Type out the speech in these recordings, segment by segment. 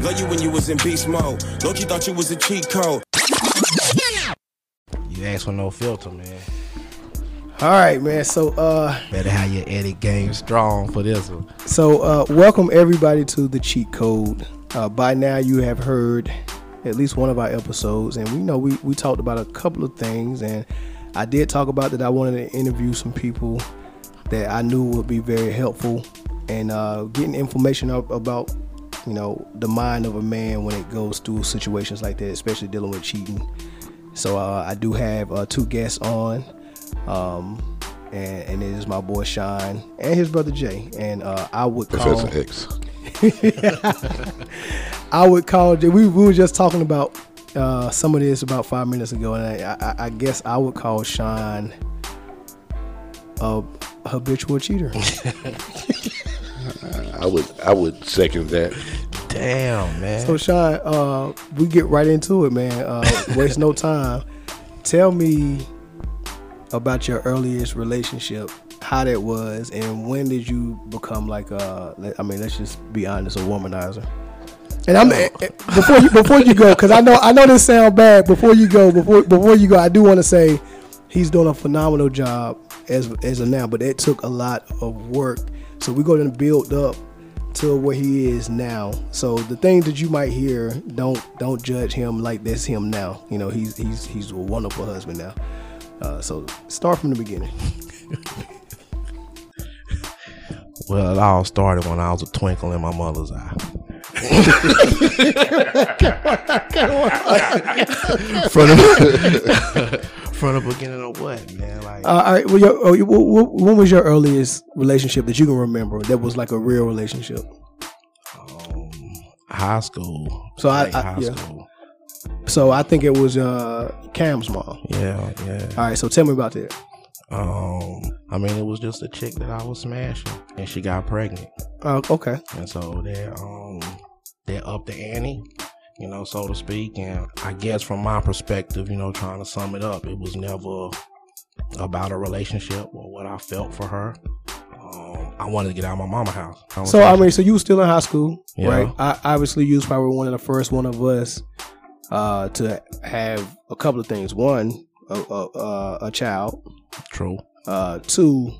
Love you when you was in beast mode. Loki thought you was a cheat code. You ask for no filter, man. All right, man. So, uh, Better have your edit game strong for this one. so uh, welcome everybody to the cheat code. Uh, by now, you have heard at least one of our episodes, and we know we we talked about a couple of things, and I did talk about that I wanted to interview some people that I knew would be very helpful, and uh, getting information up about you know the mind of a man when it goes through situations like that, especially dealing with cheating. So uh, I do have uh, two guests on, um, and, and it is my boy Sean and his brother Jay. And uh, I would call Professor X. I would call Jay. We, we were just talking about uh, some of this about five minutes ago, and I, I, I guess I would call Sean a habitual cheater. I would I would second that. Damn, man. so Sean, uh, we get right into it, man. Uh, waste no time. Tell me about your earliest relationship, how that was, and when did you become like a? I mean, let's just be honest, a womanizer. And I'm eh, eh, before you before you go, because I know I know this sound bad. Before you go, before before you go, I do want to say he's doing a phenomenal job as as of now, but it took a lot of work. So we're going to build up to where he is now. So the things that you might hear, don't don't judge him like that's him now. You know, he's he's he's a wonderful husband now. Uh, so start from the beginning. Well, it all started when I was a twinkle in my mother's eye. from the from the beginning of what, man? Like Uh, all right. Well, your, oh, you- wh- wh- when was your earliest relationship that you can remember that was like a real relationship? um, high school. So I- I- high yeah. school. So I think it was uh, Cam's mom. Yeah, yeah. All right. So tell me about that. Um, I mean, it was just a chick that I was smashing, and she got pregnant, Uh, okay. and so they um they upped the ante, you know, so to speak. And I guess from my perspective, you know, trying to sum it up, it was never about a relationship or what I felt for her. Um, I wanted to get out of my mama house. So I mean, so you were still in high school, Yeah. right? I, obviously, you was probably one of the first one of us uh, to have a couple of things. One, a, a, a, a child. true. Uh, two,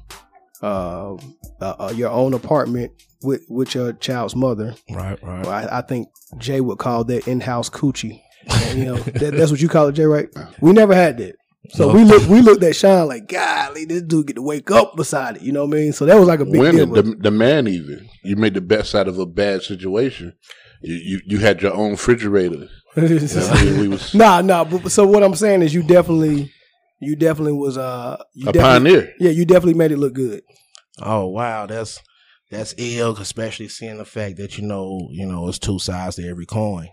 uh, uh, uh, your own apartment with with your child's mother. Right, right. Well, I, I think Jay would call that in-house coochie. And, you know, that, that's what you call it, Jay, right? We never had that. So No. we look we looked at Sean like, golly, this dude get to wake up beside it. You know what I mean? So that was like a big Women, deal. the, the man even. You made the best out of a bad situation. You you, you had your own refrigerator. You know what We was Nah, nah. But, so what I'm saying is, you definitely, you definitely was uh, you a pioneer. Yeah, you definitely made it look good. Oh wow, that's that's ill, especially seeing the fact that you know, you know, it's two sides to every coin.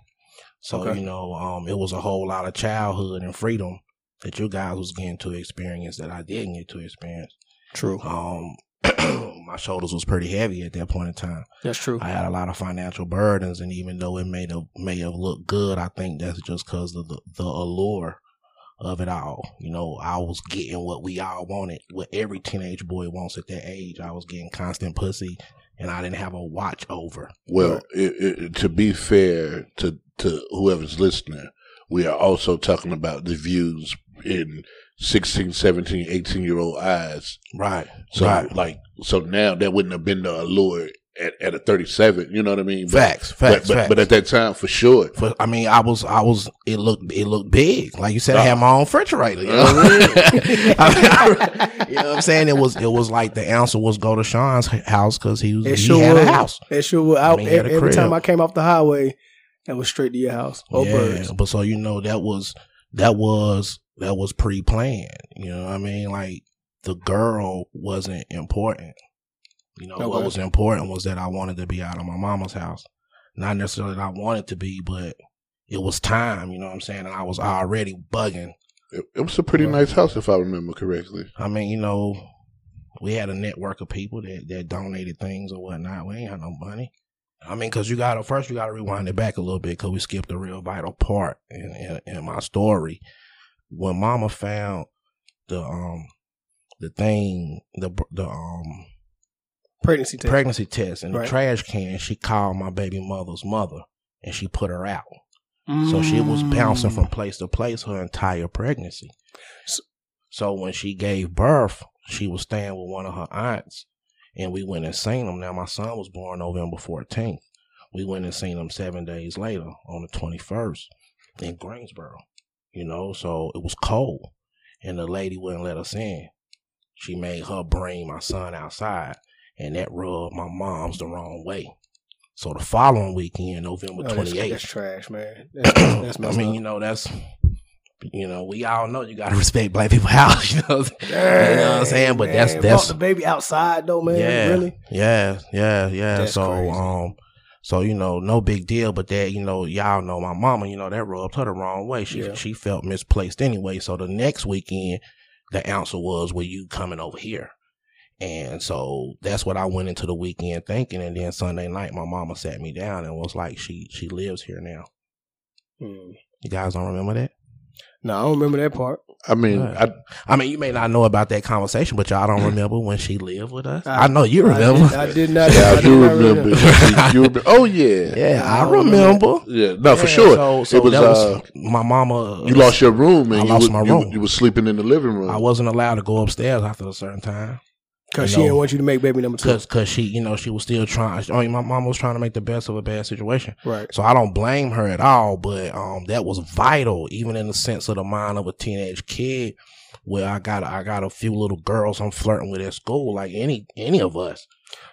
So Okay. you know, um, it was a whole lot of childhood and freedom that you guys was getting to experience that I didn't get to experience. True. Um, my shoulders was pretty heavy at that point in time. That's true. I had a lot of financial burdens, and even though it may have may have looked good, I think that's just because of the the allure of it all. You know, I was getting what we all wanted, what every teenage boy wants at that age. I was getting constant pussy, and I didn't have a watch over. Well, it, it, to be fair to to whoever's listening, we are also talking about the views in 16, 17, 18 year old eyes. Right. So right. like so now that wouldn't have been the allure at, at a thirty seven. You know what I mean? But, Facts. Facts. but, but, facts. but at that time, for sure. But, I mean, I was, I was. It looked, it looked big. Like you said, I uh. had my own refrigerator. You know what I mean? I mean, I- you know what I'm saying? It was, it was like the answer was go to Sean's house because he was, It he sure had was. a house. It sure was. I, I mean, he had a every time. I came off the highway, it was straight to your house. Oh, yeah, birds. but so you know that was that was that was pre planned. You know what I mean? Like the girl wasn't important. You know what was important was that I wanted to be out of my mama's house. Not necessarily that I wanted to be, but it was time. You know what I'm saying? And I was already bugging. It, it was a pretty nice house, if I remember correctly. I mean, you know, we had a network of people that, that donated things or whatnot. We ain't had no money. I mean, because you got to first you got to rewind it back a little bit because we skipped a real vital part in, in in my story. When Mama found the um the thing the the um Pregnancy test. pregnancy test in the Right. trash can, she called my baby mother's mother and she put her out. So she was mm. bouncing from place to place her entire pregnancy. S- So when she gave birth, she was staying with one of her aunts, and we went and seen them. Now my son was born November fourteenth. We went and seen him seven days later on the twenty first in Greensboro. You know, so it was cold, and the lady wouldn't let us in. She made her bring my son outside, and that rubbed my mom's the wrong way. So the following weekend, November Oh, that's, that's trash, man. That's, that's I mean, up. you know, that's you know, we all know you gotta respect black people house, you know. you know what I'm saying? But that's Man, that's brought the baby outside though, man. yeah, Really? yeah, yeah, yeah. That's so crazy. um so you know, no big deal, but that, you know, y'all know my mama, you know, that rubbed her the wrong way. She Yeah. she felt misplaced anyway. So the next weekend the answer was, Well, you coming over here? And so that's what I went into the weekend thinking. And then Sunday night my mama sat me down and was like, She she lives here now. Hmm. You guys don't remember that? No, I don't remember that part. I mean, Right. I, I mean, you may not know about that conversation, but y'all don't remember when she lived with us. I- I, know you I remember. did, I did not. yeah, I did do not remember. you remember. Oh yeah, yeah, I I remember remember. yeah. No, for sure. So, so it was. that uh, my mama. you lost your room, and I you lost was, my room. you were sleeping in the living room. I wasn't allowed to go upstairs after a certain time Because You she didn't want you to make baby number two. because cause she, you know, she was still trying. I mean, my mama was trying to make the best of a bad situation. Right. So I don't blame her at all, but um, that was vital, even in the sense of the mind of a teenage kid. Where I got I got a few little girls I'm flirting with at school, like any any of us,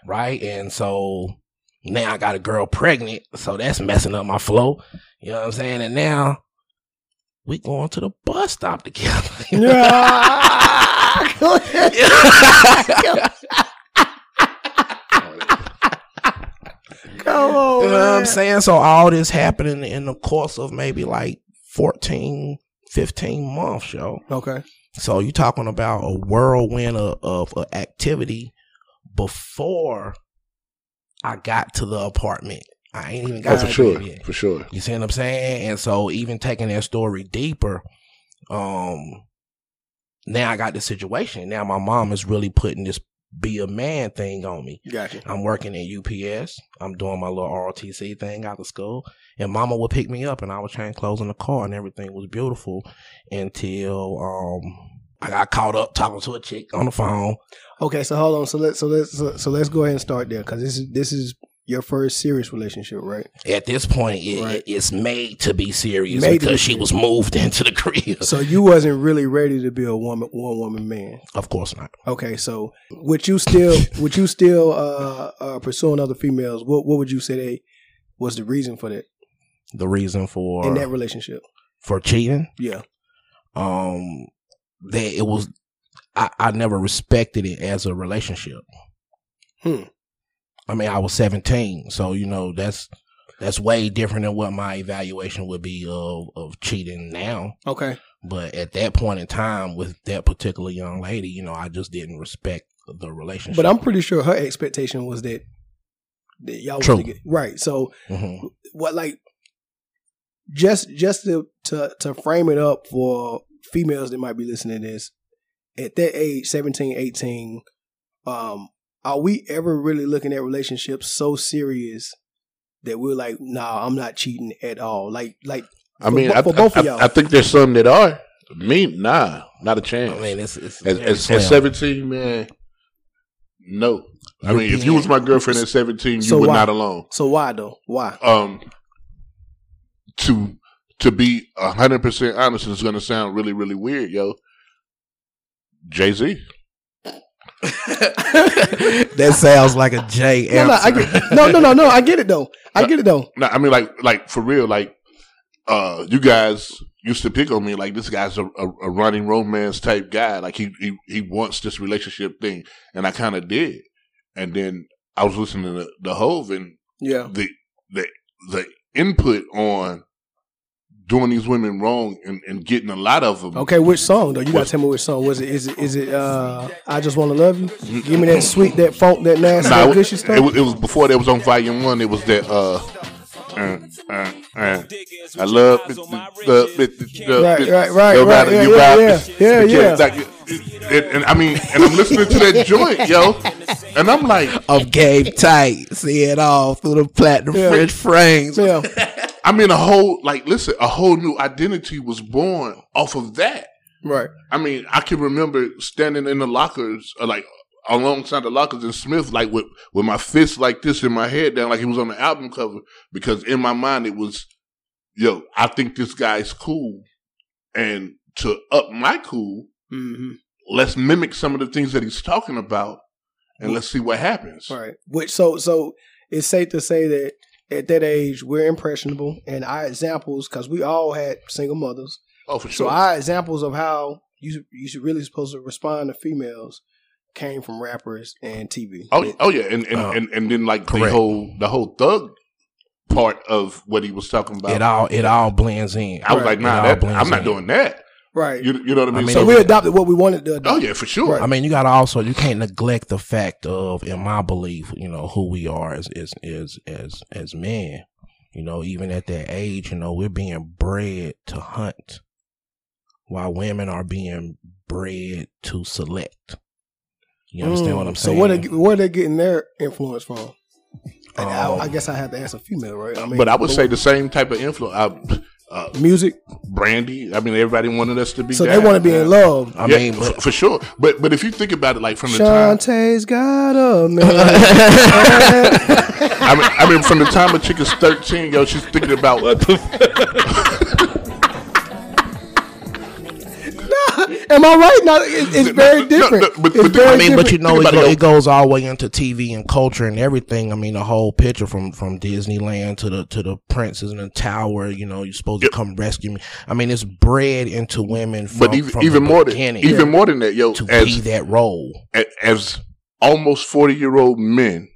right? And so now I got a girl pregnant, so that's messing up my flow. You know what I'm saying? And now we going to the bus stop together. Come on. You know what I'm saying? So all this happening in the course of maybe like 14, 15 months, yo. Okay. So you talking about a whirlwind of, of, of activity before I got to the apartment. I ain't even oh, got for sure, yet. for sure. You see what I'm saying? And so even taking that story deeper, um, now I got the situation. Now my mom is really putting this be a man thing on me. Gotcha. I'm working at UPS. I'm doing my little ROTC thing after school. And mama would pick me up and I was change clothes in the car and everything was beautiful until um I got caught up talking to a chick on the phone. Okay, so hold on. So let's so let's so, so let's go ahead and start there because this is this is your first serious relationship, right? At this point, it, Right. it's made to be serious Made because be she serious. was moved into the crib. So you wasn't really ready to be a woman, one woman man. Of course not. Okay, so would you still would you still uh, uh pursuing other females? What what would you say they was the reason for that The reason for in that relationship? for cheating, Yeah. um, that it was I, I never respected it as a relationship. Hmm. I mean, I was 17, so you know that's that's way different than what my evaluation would be of of cheating now. Okay. But at that point in time, with that particular young lady, you know, I just didn't respect the relationship. But I'm pretty sure her expectation was that, that y'all was True. together. right. So Mhm. what like just just to, to to frame it up for females that might be listening to this at that age 17 18 um are we ever really looking at relationships so serious that we're like nah i'm not cheating at all like like I For mean, bo- I, for both I, of y'all. I, I think there's some that are. Me, nah, not a chance. I mean, it's, it's as, very as, at 17, man, no. I mean, if you was my girlfriend at 17, you So were why? not alone. so why though why Um, to to be hundred percent honest, it's gonna sound really, really weird, yo. Jay Z. that sounds like a J no, no, I get, no no no no i get it though i get it though No, I mean, like, like for real, like, uh, you guys used to pick on me like this guy's a, a, a running romance type guy. Like he he he wants this relationship thing, and I kind of did. And then I was listening to the Hov, and yeah the the the input on doing these women wrong and, and getting a lot of them. Okay, which song though? You gotta tell me which song. Was it? Is it? Is it? Uh, I just want to love you. Give me that sweet, that funk, that nasty, Nah, that it, gushy it, was, it was before that was on volume one. It was that uh, uh, uh, uh, I love it, love it, love Right, it. right, right, No right. matter Yeah, you yeah, ride yeah. Yeah, yeah. like, it- it- and I mean, and I'm listening to that joint, yo, and I'm like, of Gabe Tight. See it all through the platinum Yeah. French frames. Yeah. I mean, a whole like listen, a whole new identity was born off of that. Right. I mean, I can remember standing in the lockers, or like alongside the lockers in Smith, like with with my fist like this in my head down, like he was on the album cover, because in my mind it was, yo, I think this guy's cool, and to up my cool, hmm let's mimic some of the things that he's talking about, and let's see what happens. Right. Which so so it's safe to say that at that age we're impressionable, and our examples because we all had single mothers. Oh, for sure. So our examples of how you you should really supposed to respond to females came from rappers and TV. Oh, oh yeah, and and, Uh, and and then like the whole the whole thug part of what he was talking about. It all it all blends in. I was Right. like, nah, that, I'm not in. doing that. Right. You, you know what I mean? I mean, so we adopted what we wanted to adopt. oh yeah, for sure. Right. I mean, you got to also you can't neglect the fact of, in my belief, you know, who we are as as as as as men. You know, even at that age, you know, we're being bred to hunt, while women are being bred to select. You understand what I'm Mm, saying? So where they where they getting their influence from? And Um, I, I guess I have to ask a female, right? I mean, but I would say the same type of influence. Uh, uh, music. Brandy. I mean, everybody wanted us to be. So they want to be in love. I yeah, mean, for, but, for sure. But but if you think about it, like from the time, Shantae's got a man. I mean, I mean, from the time a chick is thirteen, yo, she's thinking about what the. Am I right? No, it, it's very no, different. no, but- it's but very I mean, but you know, it, it, goes all the way into TV and culture and everything. I mean, the whole picture from from Disneyland to the to the princes in the tower. You know, you're supposed to come rescue me. I mean, it's bred into women. From, But even from even the more than beginning even more than that, yo, to as be that role. as almost 40 year old men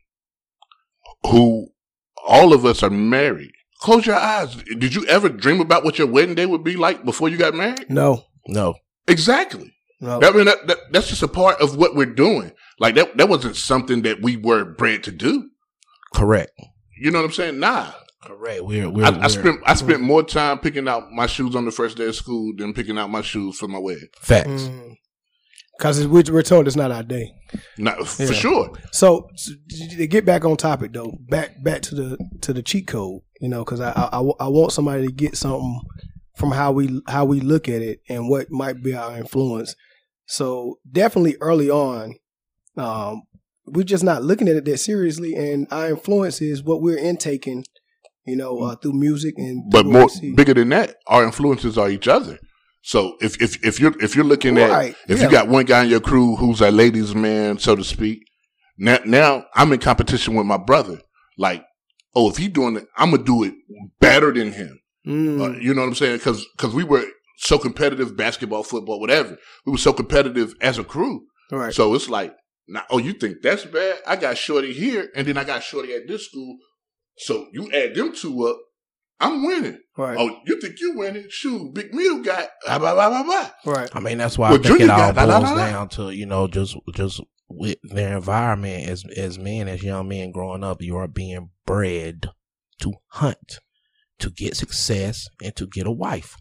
who all of us are married. Close your eyes. Did you ever dream about what your wedding day would be like before you got married? no, No, Exactly. no. I mean, that, that, that's just a part of what we're doing. Like that, that wasn't something that we were bred to do. correct, You know what I'm saying? Nah. correct. We're we're, I, we're I spent I spent more time picking out my shoes on the first day of school than picking out my shoes for my wedding. facts. Mm. Because we, we're told it's not our day. Not for Yeah. sure. So, so to get back on topic though, back back to the to the cheat code, you know, because I, I I I want somebody to get something from how we how we look at it and what might be our influence. So definitely early on, um, we're just not looking at it that seriously, and our influence is what we're intaking, you know, uh, through music and But more bigger than that, our influences are each other. So if if if you're if you're looking Right, at if yeah. you got one guy in your crew who's a ladies' man, so to speak, now now I'm in competition with my brother. Like, oh, if he's doing it, I'm gonna do it better than him. Mm, Uh, you know what I'm saying? Because because we were so competitive, basketball, football, whatever. We were so competitive as a crew. right. So it's like, now, oh, you think that's bad? I got Shorty here, and then I got Shorty at this school. So you add them two up, I'm winning. right. Oh, you think you winning? Shoot, Big Meal got blah blah blah blah blah. right. I mean, that's why Well, I think it all got la, la, boils la, la. down to you know just just with their environment as as men as young men growing up, you are being bred to hunt, to get success, and to get a wife.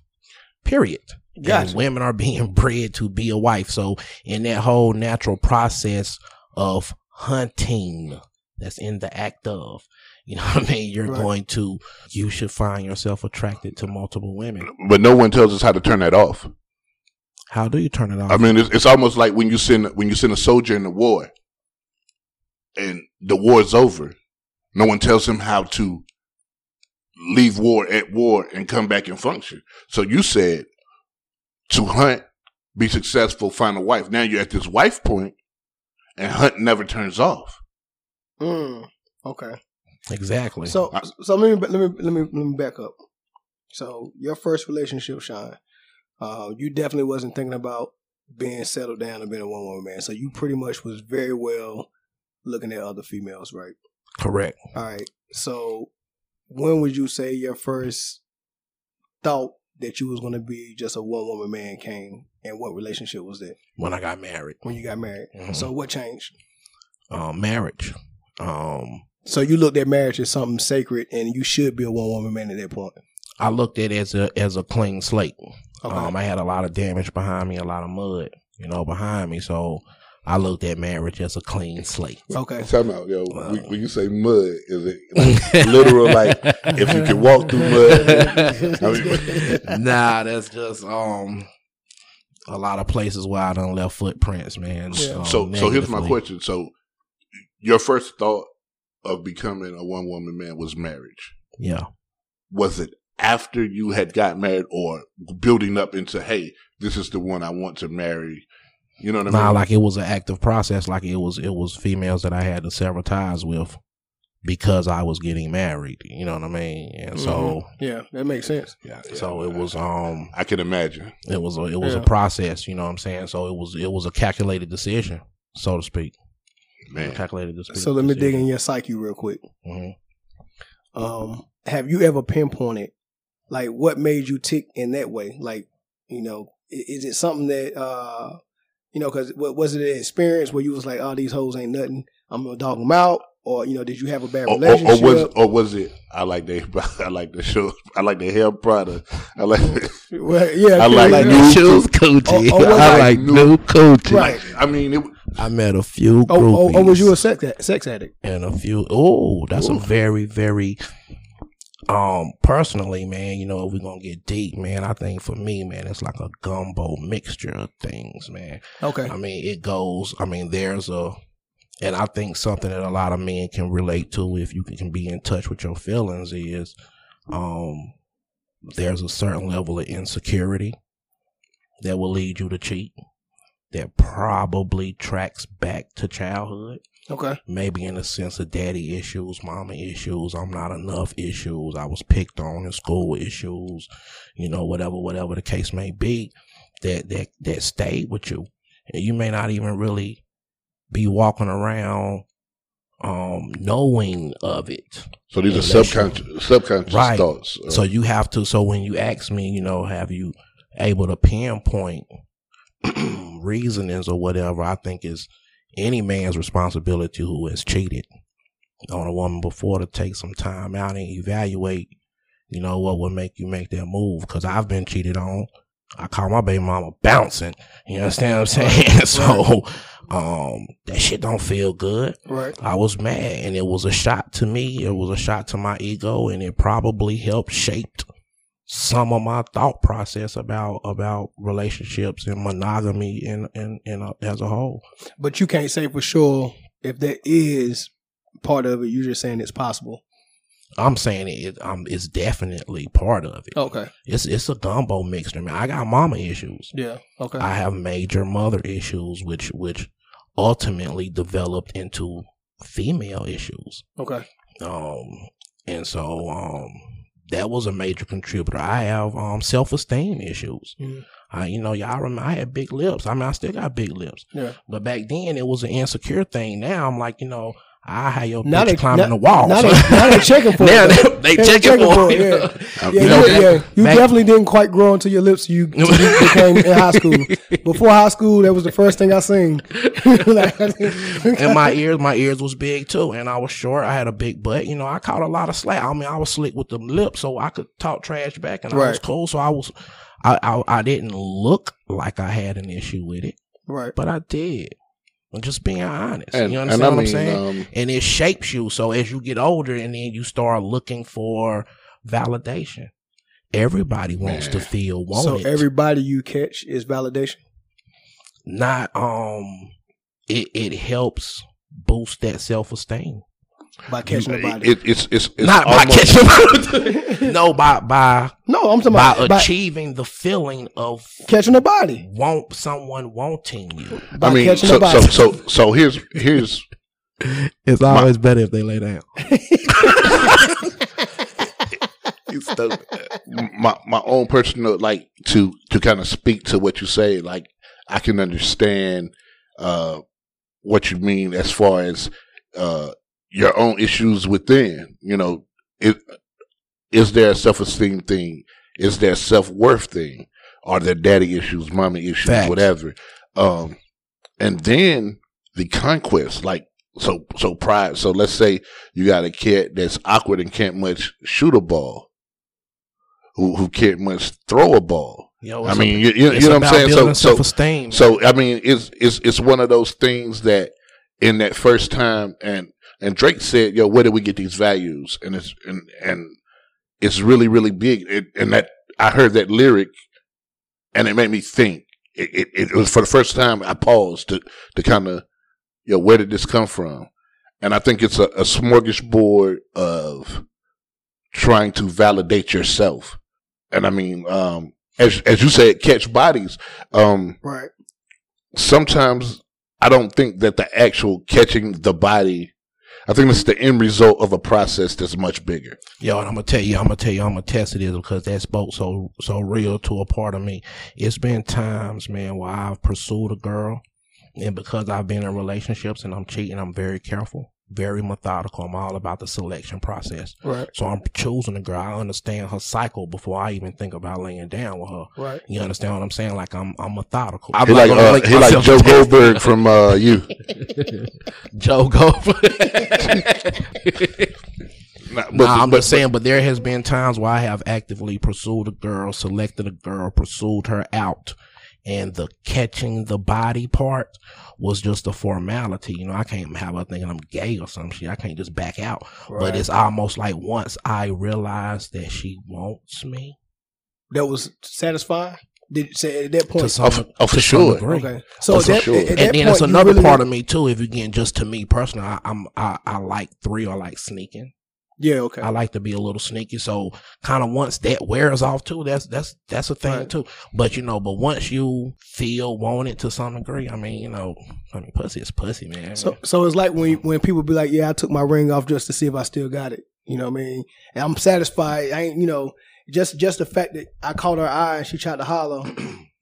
Period. Gotcha. And women are being bred to be a wife. So in that whole natural process of hunting, that's in the act of. You know what I mean? You're Right. going to, you should find yourself attracted to multiple women. But no one tells us how to turn that off. How do you turn it off? I mean, it's, it's almost like when you send when you send a soldier in the war, and the war's over. No one tells him how to leave war at war and come back and function. So you said to hunt, be successful, find a wife. Now you're at this wife point, and hunt never turns off. Mm, okay. exactly. So so let me let me let me let me back up. So your first relationship, Sean, uh, you definitely wasn't thinking about being settled down and being a one woman man. So you pretty much was very well looking at other females, right? Correct. All right. So when would you say your first thought that you was going to be just a one woman man came, and what relationship was that When I got married, when you got married? Mhm. So what changed? um, marriage. Um, So you looked at marriage as something sacred, and you should be a one woman man at that point. I looked at it as a as a clean slate. Okay. Um, I had a lot of damage behind me, a lot of mud, you know, behind me. So I looked at marriage as a clean slate. Okay. Time out, yo. When, when you say mud, is it like literal? Like if you can walk through mud? I mean, nah, that's just um a lot of places where I done left footprints, man. Yeah. um, so so here's my question. So your first thought of becoming a one woman man was marriage. Yeah. Was it after you had got married or building up into hey, this is the one I want to marry? You know what I Nah, mean? like it was an active process. Like it was, it was females that I had to sever ties with because I was getting married. You know what I mean? And so, Yeah, that makes sense. yeah, yeah. so it was, um, I can imagine. it was, a, it was Yeah. a process. You know what I'm saying? So it was, it was a calculated decision, so to speak. Man. calculated decision. So let me dig in your psyche real quick. hmm Um, have you ever pinpointed like what made you tick in that way? Like, you know, is it something that uh, you know, because what was it an experience where you was like, oh, these hoes ain't nothing. I'm gonna dog them out, or you know, did you have a bad Or, or, relationship? or was or was it? I like the I like the show. I like the hair product. I like. well, yeah, I like like new- that. shoes Gucci. Oh, oh, I it- like new- new Gucci. Right. I mean, it, I met a few Oh, oh, oh, was you a sex sex addict? and a few. Oh, that's Ooh. a very, very. Um, personally, man, you know, if we're gonna get deep, man, I think for me, man, it's like a gumbo mixture of things, man. Okay, I mean, it goes. I mean, there's a, and I think something that a lot of men can relate to if you can be in touch with your feelings is, um, there's a certain level of insecurity that will lead you to cheat. That probably tracks back to childhood okay, maybe in the sense of daddy issues, mama issues, I'm not enough issues, I was picked on in school issues, you know, whatever, whatever the case may be, that that that stayed with you. And you may not even really be walking around um knowing of it. so these are subconscious subconscious Right. thoughts. Uh, So you have to. So when you ask me, you know, have you able to pinpoint reasonings or whatever? I think is any man's responsibility who has cheated on a woman before to take some time out and evaluate. You know what would make you make that move? Because I've been cheated on. I call my baby mama bouncing. You understand what I'm saying? so, um, that shit don't feel good. right. I was mad and it was a shot to me. It was a shot to my ego and it probably helped shaped some of my thought process about, about relationships and monogamy and and in a, as a whole. But you can't say for sure if that is part of it. You're just saying it's possible. I'm saying it, um, it's definitely part of it. Okay. It's, it's a gumbo mixture, man. I got mama issues. Yeah. Okay. I have major mother issues, which, which ultimately developed into female issues. okay. Um, and so, um, that was a major contributor. I have, um, self-esteem issues. Mhm. I, you know, y'all remember I had big lips. I mean, I still got big lips, Yeah. but back then it was an insecure thing. Now I'm like, you know, I had your Now bitch they climbing now, the wall. Now So- they, now they checking for Now it. they, they checking for it. Yeah, yeah, you know, yeah. You definitely didn't quite grow into your lips. You, you became in high school. Before high school, that was the first thing I seen. Like, and my ears, my ears was big too, and I was short. I had a big butt. You know, I caught a lot of slack. I mean, I was slick with the lips, so I could talk trash back, and I was Right. cool. So I was, I, I, I didn't look like I had an issue with it, right. but I did. I'm just being honest. and, you and understand I what I'm saying? um, and it shapes you. So as you get older, and then you start looking for validation. Everybody wants to Man. feel So wanted. everybody you catch is validation. not um, it it helps boost that self esteem. By catching a body. it, it's it's it's not by almost- catching no by by no, I'm talking by about by achieving the feeling of catching the body. want someone wanting you By I mean, catching so, a body. so so so here's here's it's always better if they lay down my my own personal like to to kind of speak to what you say. Like I can understand uh what you mean as far as uh your own issues within. You know, it is there a self esteem thing? Is there a self worth thing? Are there daddy issues, mommy issues, Facts. whatever? Um, and then the conquest, like so so pride. So let's say you got a kid that's awkward and can't much shoot a ball. who who can't much throw a ball. Yo, I mean, a- you, you, know what I'm saying. So so so I mean, it's it's it's one of those things that in that first time, and and Drake said, "Yo, where did we get these values?" And it's and and it's really really big. It, and that I heard that lyric, and it made me think. It, it, it was for the first time I paused to to kind of, yo, where did this come from? And I think it's a, a smorgasbord of trying to validate yourself. And I mean, um, as as you said, catch bodies. Um, Right. sometimes I don't think that the actual catching the body. I think it's the end result of a process that's much bigger. Yo, and I'm gonna tell you, I'm gonna tell you, I'm gonna test it is because that spoke so so real to a part of me. It's been times, man, where I've pursued a girl, and because I've been in relationships and I'm cheating, I'm very careful, very methodical. I'm all about the selection process. Right. So I'm choosing a girl. I understand her cycle before I even think about laying down with her. Right. You understand what I'm saying? Like I'm I'm methodical. He like uh, he like Joe Goldberg from uh, you. Joe Goldberg. Nah, but- nah, I'm but- just saying, but there has been times where I have actively pursued a girl, selected a girl, pursued her out, and the catching the body part was just a formality. You know, I can't have her thinking I'm gay or some shit. I can't just back out. But it's almost like once I realized that she wants me That was satisfying. Did say at that to oh, point? some, Oh, for- oh, for to sure. degree. Okay. Oh, so Oh, at for that, sure. at that And then it's another really- part of me too. If you get just to me personally, I, I'm I, I like three or like sneaking. Yeah. Okay. I like to be a little sneaky. So kind of once that wears off too, that's that's that's a thing Right. too. But you know, but once you feel wanted to some degree, I mean, you know, I mean, pussy is pussy, man. So so it's like when when people be like, "Yeah, I took my ring off just to see if I still got it." You know what I mean? And I'm satisfied. I ain't you know just just the fact that I caught her eye and she tried to holler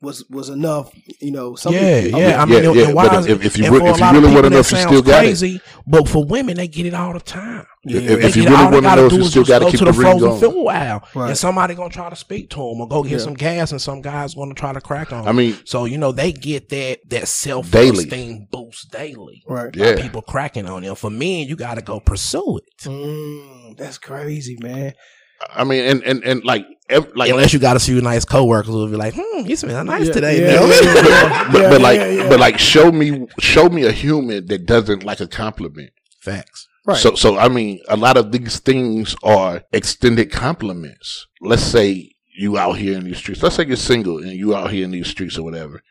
was was enough. You know, some yeah, people- yeah. I mean, and- yeah, and why but is- if- if you and re- if you lot really people, wanna know that if you sounds still got it. crazy, But for women, they get it all the time. Yeah, If- if you get- really all they wanna gotta know do you is still just gotta go keep to the the ring frozen on. fuel wow, Right. and somebody gonna try to speak to them or go get Yeah. some gas, and some guys gonna try to crack on. 'em. I mean, So you know they get that that self esteem boost daily. right. Yeah. people cracking on them. For men, you got to go pursue it. Mm, that's crazy, man. I mean, and and and like, ev- like, Unless you got a few nice coworkers who'll be like, "Hmm, you smell nice Yeah, today, yeah, man." yeah, yeah. but, Yeah, but like, yeah, yeah. but like, show me, show me a human that doesn't like a compliment. Facts. Right. So, so I mean, a lot of these things are extended compliments. Let's say you out here in these streets. Let's say you're single and you out here in these streets or whatever,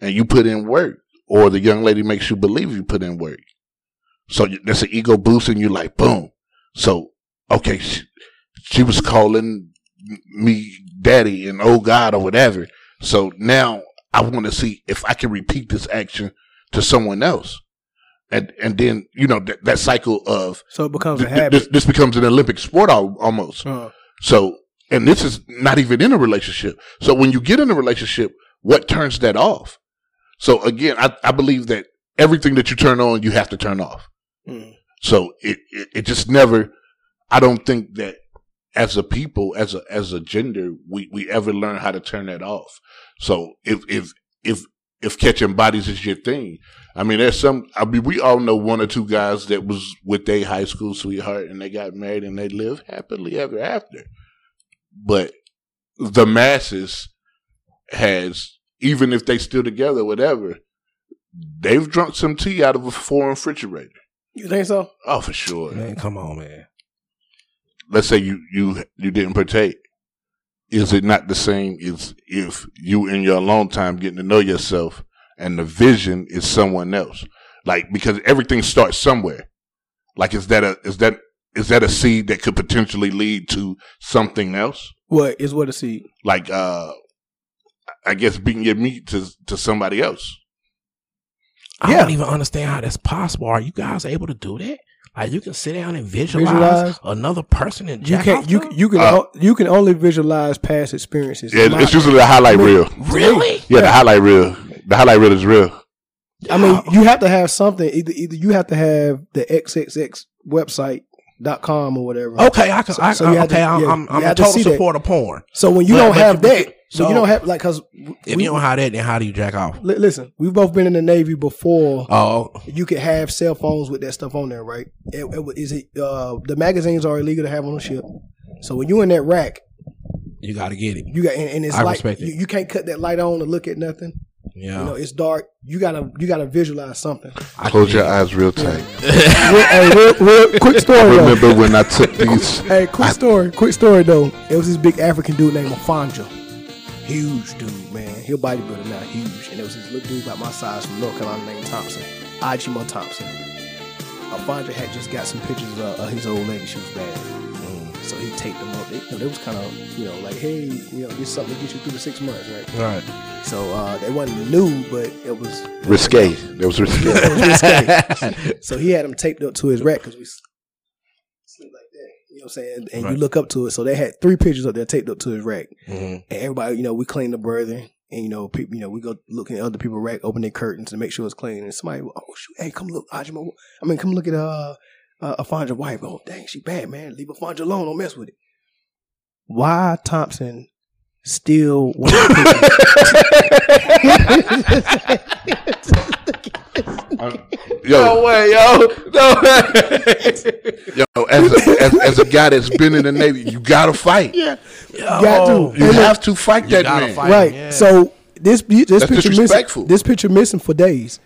and you put in work, or the young lady makes you believe you put in work. So you- that's an ego boost, and you're like, boom. So okay, she, was calling me daddy and oh God or whatever. So now I want to see if I can repeat this action to someone else. And and then you know that, that cycle of so it becomes th- th- habit. this, this becomes an Olympic sport al- almost. Uh, So, and this is not even in a relationship. So when you get in a relationship, what turns that off? So again, I, I believe that everything that you turn on, you have to turn off. mm, So it, it, it just never, I don't think that as a people, as a, as a gender, we, we ever learn how to turn that off. So if, if, if, if catching bodies is your thing, I mean, there's some, I mean, we all know one or two guys that was with their high school sweetheart and they got married and they live happily ever after. But the masses has, even if they still together, whatever, they've drunk some tea out of a foreign refrigerator. you think so? Oh, for sure. Man, come on, man. Let's say you you you didn't partake. Is it not the same as if you in your alone time getting to know yourself and the vision is someone else? Like because everything starts somewhere. Like is that a is that is that a seed that could potentially lead to something else? What is what a seed? Like uh I guess beating your meat to to somebody else. I Yeah. don't even understand how that's possible. Are you guys able to do that? Like you can sit down and visualize, Visualize. another person and You can't. You you can Uh, you can only visualize past experiences. Yeah, My- it's usually the highlight reel. really? Yeah, the highlight reel. The highlight reel is real. I mean, you have to have something. Either either you have to have the XXX website dot com or whatever. Okay, I can. So- I, so okay, to- I'm, yeah, I'm, I'm a have to total see that. of porn. So when you But- don't have that, so- you don't have like because If you don't have that, then how do you jack off? li- listen, we've both been in the Navy before. Oh, you could have cell phones with that stuff on there, right? It, it, is it uh, the magazines are illegal to have on the ship. So when you in that rack, You got to get it. You got and, and it's I like you, you can't cut that light on to look at nothing. Yeah. You know, it's dark. You gotta you gotta visualize something. I Close can your eyes real tight. hey, real, real, quick story. I though. remember when I took these. Hey, quick story. Quick story though. It was this big African dude named Afonja. Huge dude, man. He'll bodybuilder now, huge. And it was this little dude about my size from North Carolina named Thompson. Ajimo Thompson. Afonja had just got some pictures of, uh, of his old lady. She was bad. So he taped them up. They, you know, they was kind of, you know, like, hey, you know, this is something to get you through the six months, right? Right. So uh, they wasn't new, but it was Risque. That was risque. it was risque. so he had them taped up to his rack because we s- sleep like that. You know what I'm saying? And you look up to it. So they had three pictures up there taped up to his rack. Mhm. And everybody, you know, we clean the brother. And you know, people, you know, we go looking at other people rack, open their curtains to make sure it's clean. And somebody, oh shoot, hey, come look, Ajima. I mean, come look at uh, uh Afonja's wife. Oh dang, she bad man. Leave Afonja alone. Don't mess with it. Why Thompson still want Yo, way, yo. No way. yo, as a, as, as a guy that's been in the Navy, you gotta fight. yeah, got to. You And have to fight that gotta man. fight. right. yeah. So this this That's picture missing. This picture missing for days.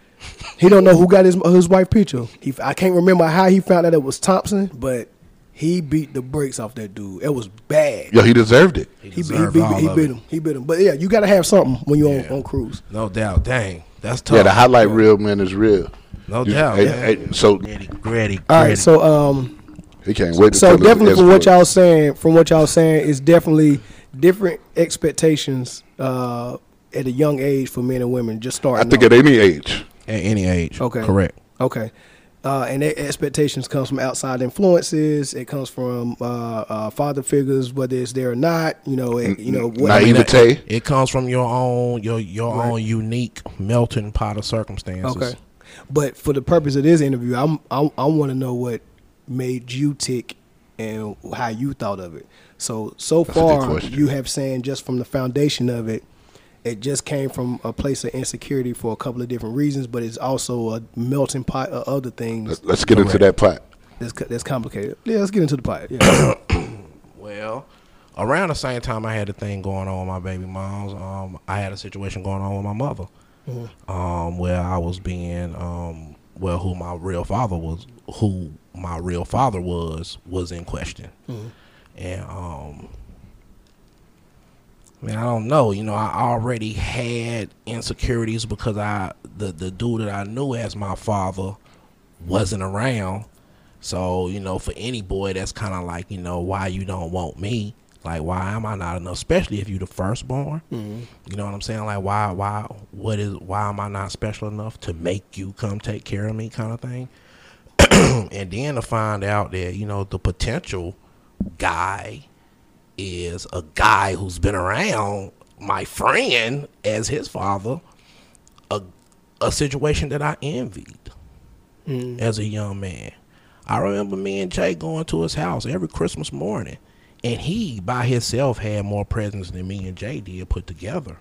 He don't know who got his his wife picture. He I can't remember how he found out it was Thompson, but he beat the brakes off that dude. It was bad. Yo, he deserved it. He, he, deserved beat, all he of beat it. him. He beat him. But yeah, you got to have something when you're on, Yeah. on cruise. No doubt. Dang. That's tough. Yeah, the highlight reel man is real. No You- doubt. hey, man. hey, so Gritty, gritty, All right, so um, he can't wait. To so tell definitely from what y'all saying, from what y'all saying, is definitely different expectations uh, at a young age for men and women. Just starting. I think off. at any age. At any age. Okay. Correct. Okay. Uh, and their expectations comes from outside influences. It comes from uh, uh, father figures, whether it's there or not. You know, it, you know what. Naive- Naivete. It comes from your own your your Right. own unique melting pot of circumstances. Okay. But for the purpose of this interview, I'm, I I want to know what made you tick and how you thought of it. So so good far, you have saying just from the foundation of it, it just came from a place of insecurity for a couple of different reasons, but it's also a melting pot of other things Let's, let's get into that pot. that's that's complicated. Yeah, let's get into the pot. Yeah. Well, around the same time I had the thing going on with my baby moms, um, I had a situation going on with my mother, um, where I was being, um, well, who my real father was, who my real father was, was in question, and um, man, I don't know. You know, I already had insecurities because I the the dude that I knew as my father wasn't around. So, you know, for any boy that's kind of like, you know, why you don't want me? Like, why am I not enough? Especially if you the firstborn. You know what I'm saying? Like, why, why, what is, why am I not special enough to make you come take care of me, kind of thing? and then to find out that you know the potential guy is a guy who's been around my friend as his father, a a situation that I envied mm. as a young man. I remember me and Jay going to his house every Christmas morning, and he by himself had more presents than me and Jay did put together.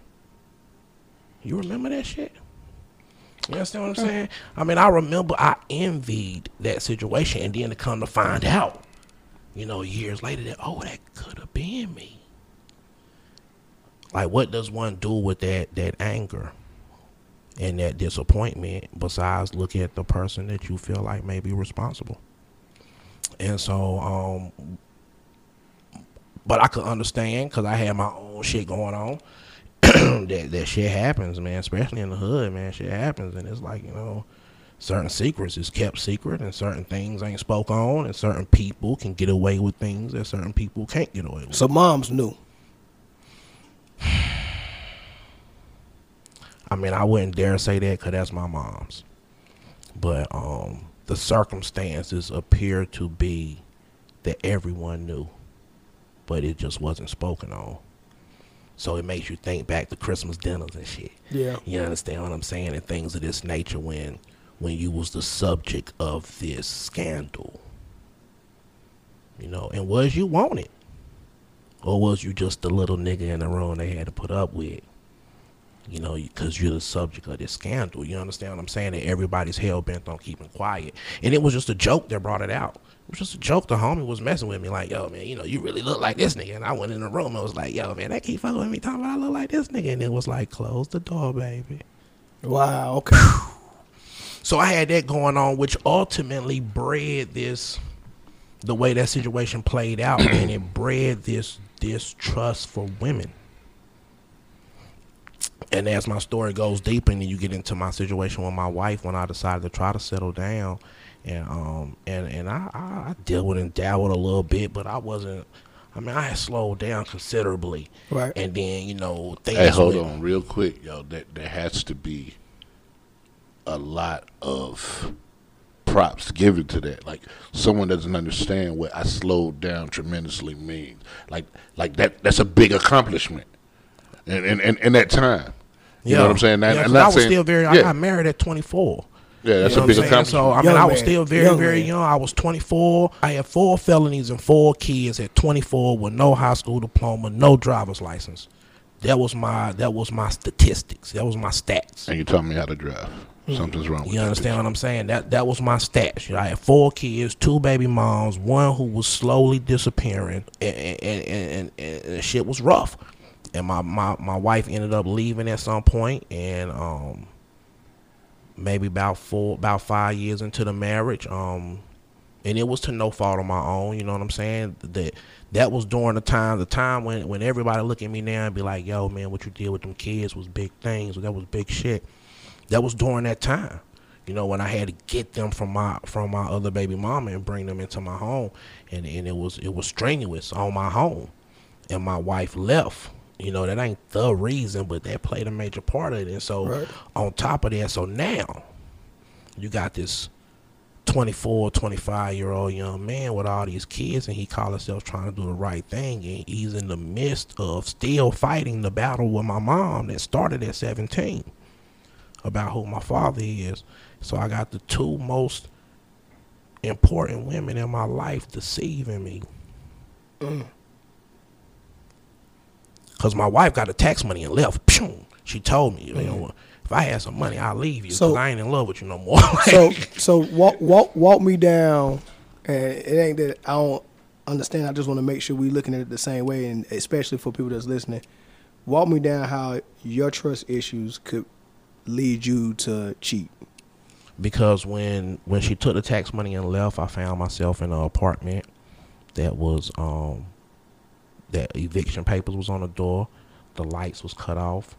You remember that shit? You understand what I'm saying? I mean, I remember I envied that situation, and then to come to find out, you know, years later, that oh, that could have been me. Like, what does one do with that that anger and that disappointment besides look at the person that you feel like may be responsible? And so, um, but I could understand because I had my own shit going on. that that shit happens, man. Especially in the hood, man. Shit happens, and it's like you know, certain secrets is kept secret, and certain things ain't spoke on, and certain people can get away with things that certain people can't get away with. so moms knew. I mean, I wouldn't dare say that because that's my mom's, but um, the circumstances appear to be that everyone knew, but it just wasn't spoken on. So it makes you think back to Christmas dinners and shit. Yeah. You understand what I'm saying? And things of this nature when when you was the subject of this scandal. You know, and was you wanted? Or was you just the little nigga in the room they had to put up with? You know, because you're the subject of this scandal. You understand what I'm saying? That everybody's hell bent on keeping quiet, and it was just a joke that brought it out. It was just a joke. The homie was messing with me, like, "Yo, man, you know, you really look like this nigga." And I went in the room and was like, "Yo, man, they keep fucking with me, talking about I look like this nigga." And it was like, "Close the door, baby." Wow. Okay. So I had that going on, which ultimately bred this the way that situation played out, and it bred this distrust for women. And as my story goes deeper, and you get into my situation with my wife when I decided to try to settle down, and um and and I I, I dealt with and dabbled a little bit, but I wasn't. I mean, I had slowed down considerably, Right. And then you know things. Hey, hold went- on, real quick, yo. That there has to be a lot of props given to that. Like someone doesn't understand what I slowed down tremendously means. Like like that that's a big accomplishment. And in, in, in that time. You know what I'm saying? That- Yeah, I'm 'cause not I was saying- still very. I got married at 24. Yeah, that's You know a big accomplishment. So I mean, Young I was man. still very, Young very man. young. I was 24. I had four felonies and four kids at 24 with no high school diploma, no driver's license. That was my that was my statistics. That was my stats. and you taught me how to drive. Something's wrong. You understand bitch. what I'm saying? That that was my stats. You know, I had four kids, two baby moms, one who was slowly disappearing, and and, and, and, and shit was rough. And my, my, my wife ended up leaving at some point, and um, maybe about four, about five years into the marriage, um, and it was to no fault of my own. You know what I'm saying? That that was during the time, the time when when everybody look at me now and be like, "Yo, man, what you did with them kids was big things. That was big shit." That was during that time. You know, when I had to get them from my from my other baby mama and bring them into my home, and and it was it was strenuous on my home, and my wife left. You know, that ain't the reason, but that played a major part of it. And so, Right. on top of that, so now you got this 24, 25 year old young man with all these kids, and he call himself trying to do the right thing, and he's in the midst of still fighting the battle with my mom that started at 17 about who my father is. So I got the two most important women in my life deceiving me. Mm. Cause my wife got the tax money and left. Pshoo. She told me, you know, mm. if I had some money, I'll leave you. So- Cause I ain't in love with you no more. so so walk walk walk me down and it ain't that I don't understand I just want to make sure we looking at it the same way and especially for people that's listening walk me down how your trust issues could lead you to cheat because when when she took the tax money and left, I found myself in an apartment that was um that eviction papers was on the door, the lights was cut off,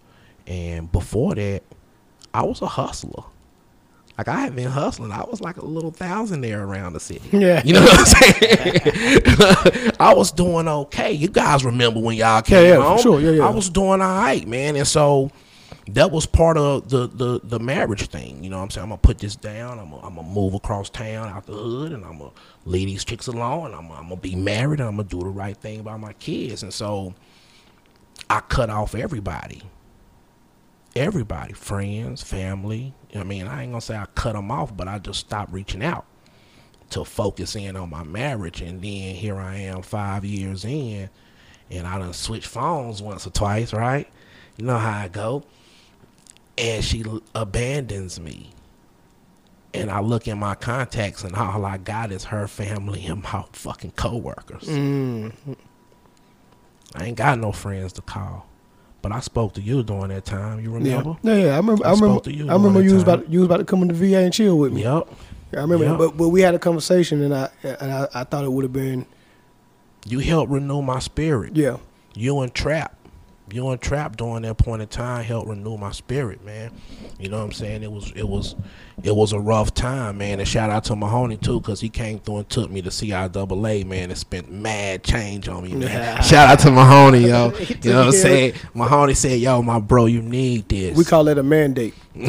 and before that, I was a hustler. Like I had been hustling. I was like a little thousand thousandaire around the city. Yeah. You know what I'm saying? I was doing okay. You guys remember when y'all came yeah, for home? sure. Yeah, yeah. I was doing all right, man. And so that was part of the, the, the marriage thing. You know what I'm saying? I'm going to put this down. I'm going to move across town out the hood and I'm going to leave these chicks alone. And I'm, I'm going to be married and I'm going to do the right thing by my kids. And so I cut off everybody. Everybody, friends, family. I mean, I ain't going to say I cut them off, but I just stopped reaching out to focus in on my marriage. And then here I am five years in, and I done switched phones once or twice, right? You know how I go. And she abandons me. And I look in my contacts, and all I got is her family and my fucking coworkers. mm, I ain't got no friends to call. But I spoke to you during that time. You remember? yeah yeah I remember I, I spoke remember to you I remember you was time. about you was about to come in the VA and chill with me Yep. I remember Yeah. that. But, but we had a conversation and I and I, I thought it would have been You helped renew my spirit. yeah you and Trap, you and Trap during that point in time helped renew my spirit, man. You know what I'm saying? It was it was it was a rough time, man. And shout out to Mahoney too, cause he came through and took me to CIAA, man, and spent mad change on me, man. shout out to Mahoney, yo. You know what I'm saying? Mahoney said, "Yo, my bro, you need this." we call it a mandate he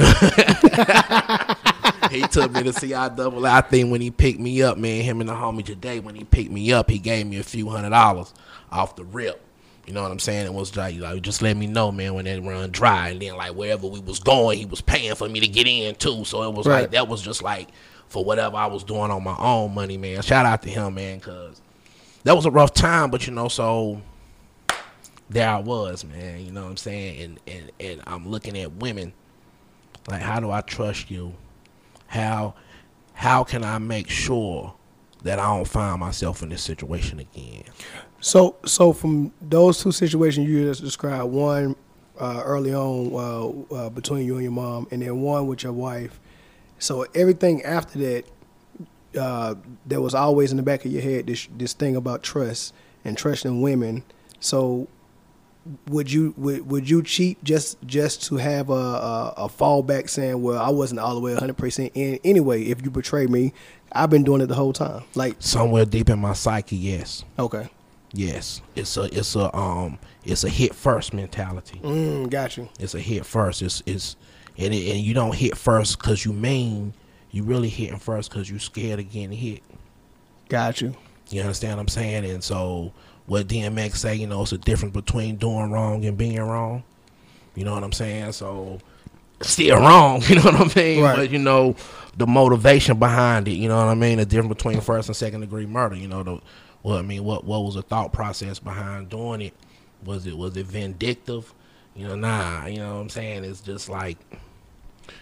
took me to CIAA. I think when he picked me up, man, him and the homie today, when he picked me up, he gave me a few hundred dollars off the rip. You know what I'm saying? It was like, like just let me know, man, when that run dry. And then like wherever we was going, he was paying for me to get in too. So it was Right. like that was just like for whatever I was doing on my own money, man. Shout out to him, man, cause that was a rough time. But you know, so there I was, man. You know what I'm saying? And and and I'm looking at women. Like, how do I trust you? How how can I make sure that I don't find myself in this situation again? So, so from those two situations you just described, one uh, early on uh, uh, between you and your mom, and then one with your wife. So everything after that, uh, there was always in the back of your head this this thing about trust and trusting women. So, would you would, would you cheat just just to have a, a, a fallback saying, well, I wasn't all the way 100 percent in anyway. If you betray me, I've been doing it the whole time. Like Somewhere deep in my psyche, yes. okay, Yes. It's a it's a um it's a hit first mentality. mm, got you. It's a hit first. It's it's and it, and you don't hit first because you mean. You really hitting first because you scared of getting hit. Got you. You understand what I'm saying? And so what DMX say, you know, it's a difference between doing wrong and being wrong. You know what I'm saying? So still wrong, you know what I mean? Right. But you know, the motivation behind it, you know what I mean? The difference between first and second degree murder, you know, the what I mean, what what was the thought process behind doing it? Was it was it vindictive? You know, nah, you know what I'm saying? It's just like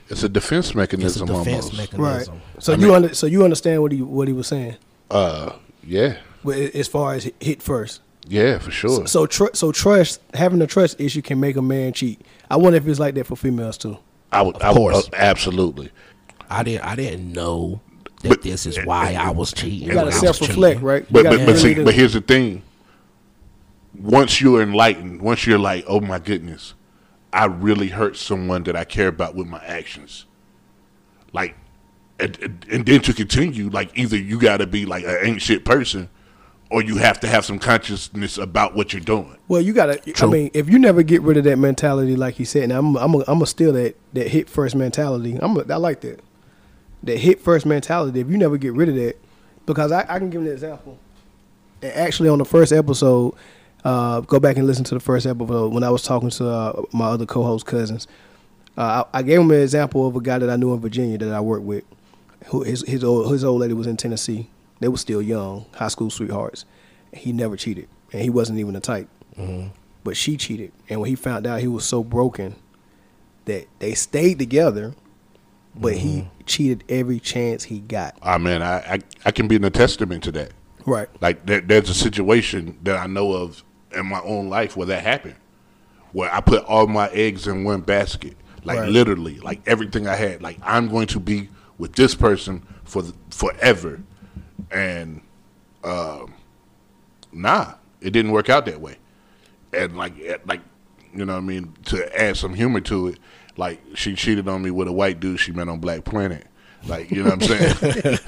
It's a defense it's a mechanism defense almost. Right. So I you mean- under, so you understand what he what he was saying, Uh, yeah, But as far as hit first. yeah, for sure. So tr- so trust having a trust issue can make a man cheat. I wonder if it's like that for females too. I would, Of I would, course. uh, absolutely. I didn't I didn't know that But- this is why I was cheating. You got to when I was self reflect, right? You But but, but see, but here's the thing. Once you're enlightened, once you're like, oh my goodness, I really hurt someone that I care about with my actions. Like, and, and, and then to continue, like either you got to be like an ain't shit person, or you have to have some consciousness about what you're doing. well, you got to. I mean, if you never get rid of that mentality, like you said, and I'm I'm a, I'm gonna steal that that hit first mentality. I'm a, I like that. That hit first mentality. If you never get rid of that, because I, I can give an example. And actually, on the first episode, uh, go back and listen to the first episode when I was talking to uh, my other co-host cousins. Uh, I, I gave him an example of a guy that I knew in Virginia that I worked with. Who his his old his old lady was in Tennessee. They were still young, high school sweethearts. He never cheated, and he wasn't even the type. But she cheated, and when he found out, he was so broken that they stayed together, but he cheated every chance he got. Ah man, I, I I can be in a testament to that. Right. Like there, there's a situation that I know of in my own life where that happened, where I put all my eggs in one basket, like Right. literally, like everything I had. Like I'm going to be with this person for the, forever, and um, nah, it didn't work out that way. And like, like you know, what I mean, to add some humor to it, like she cheated on me with a white dude she met on Black Planet. Like, you know what I'm saying?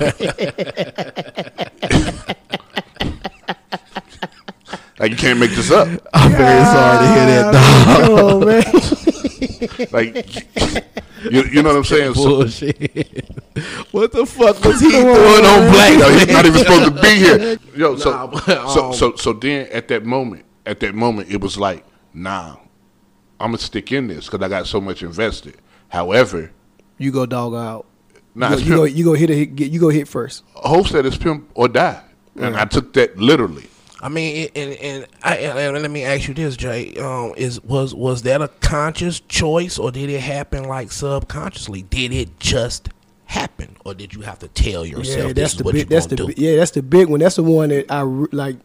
like, you can't make this up. I'm very sorry to hear that. dog. Oh man. Like, you, you know what I'm saying? So, Bullshit. what the fuck was he doing on Black? yo, he's not even supposed to be here. Yo, so, Nah, but, so, um, so, so then at that moment, at that moment, it was like, nah, I'm gonna stick in this because I got so much invested. However, You go dog out. nah, you, go, you go you go hit a hit, get- you go hit first. Hope said it's pimp or die, and I took that literally. I mean, and and, I, and let me ask you this, Jay. Um, is was was that a conscious choice, or did it happen like subconsciously? Did it just happen, or did you have to tell yourself Yeah, this that's is the what big. you're That's gonna the do? yeah. That's the big one. That's the one that I like.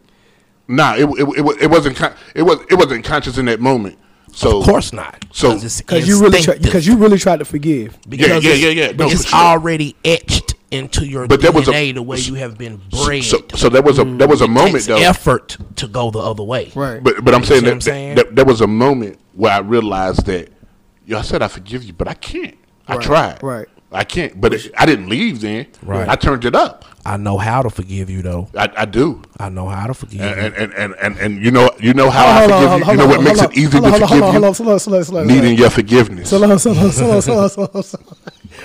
Nah, it it, it, it wasn't it was it wasn't conscious in that moment. So Of course not. So- Because you really try, because you really tried to forgive. because yeah, it's, yeah, yeah. No, it's sure. already etched into your But there was a- the way you have been bred. so so there was a there was a It moment takes though. effort to go the other way. Right. But but I'm You saying that, I'm saying? that, that there was a moment where I realized that yo, I said I forgive you, but I can't. I tried. right. I can't. But it, I didn't leave then. Right. I turned it up. I know how to forgive you, though. I, I do. I know how to forgive you. And, and, and, and, and you know you know how I Hold on, forgive hold you. on, You know hold what on, makes hold it easy on, to hold on, forgive hold on, you? hold on, slow, slow, slow, slow. Needing your forgiveness. Slow, slow, slow, slow, slow, slow, slow.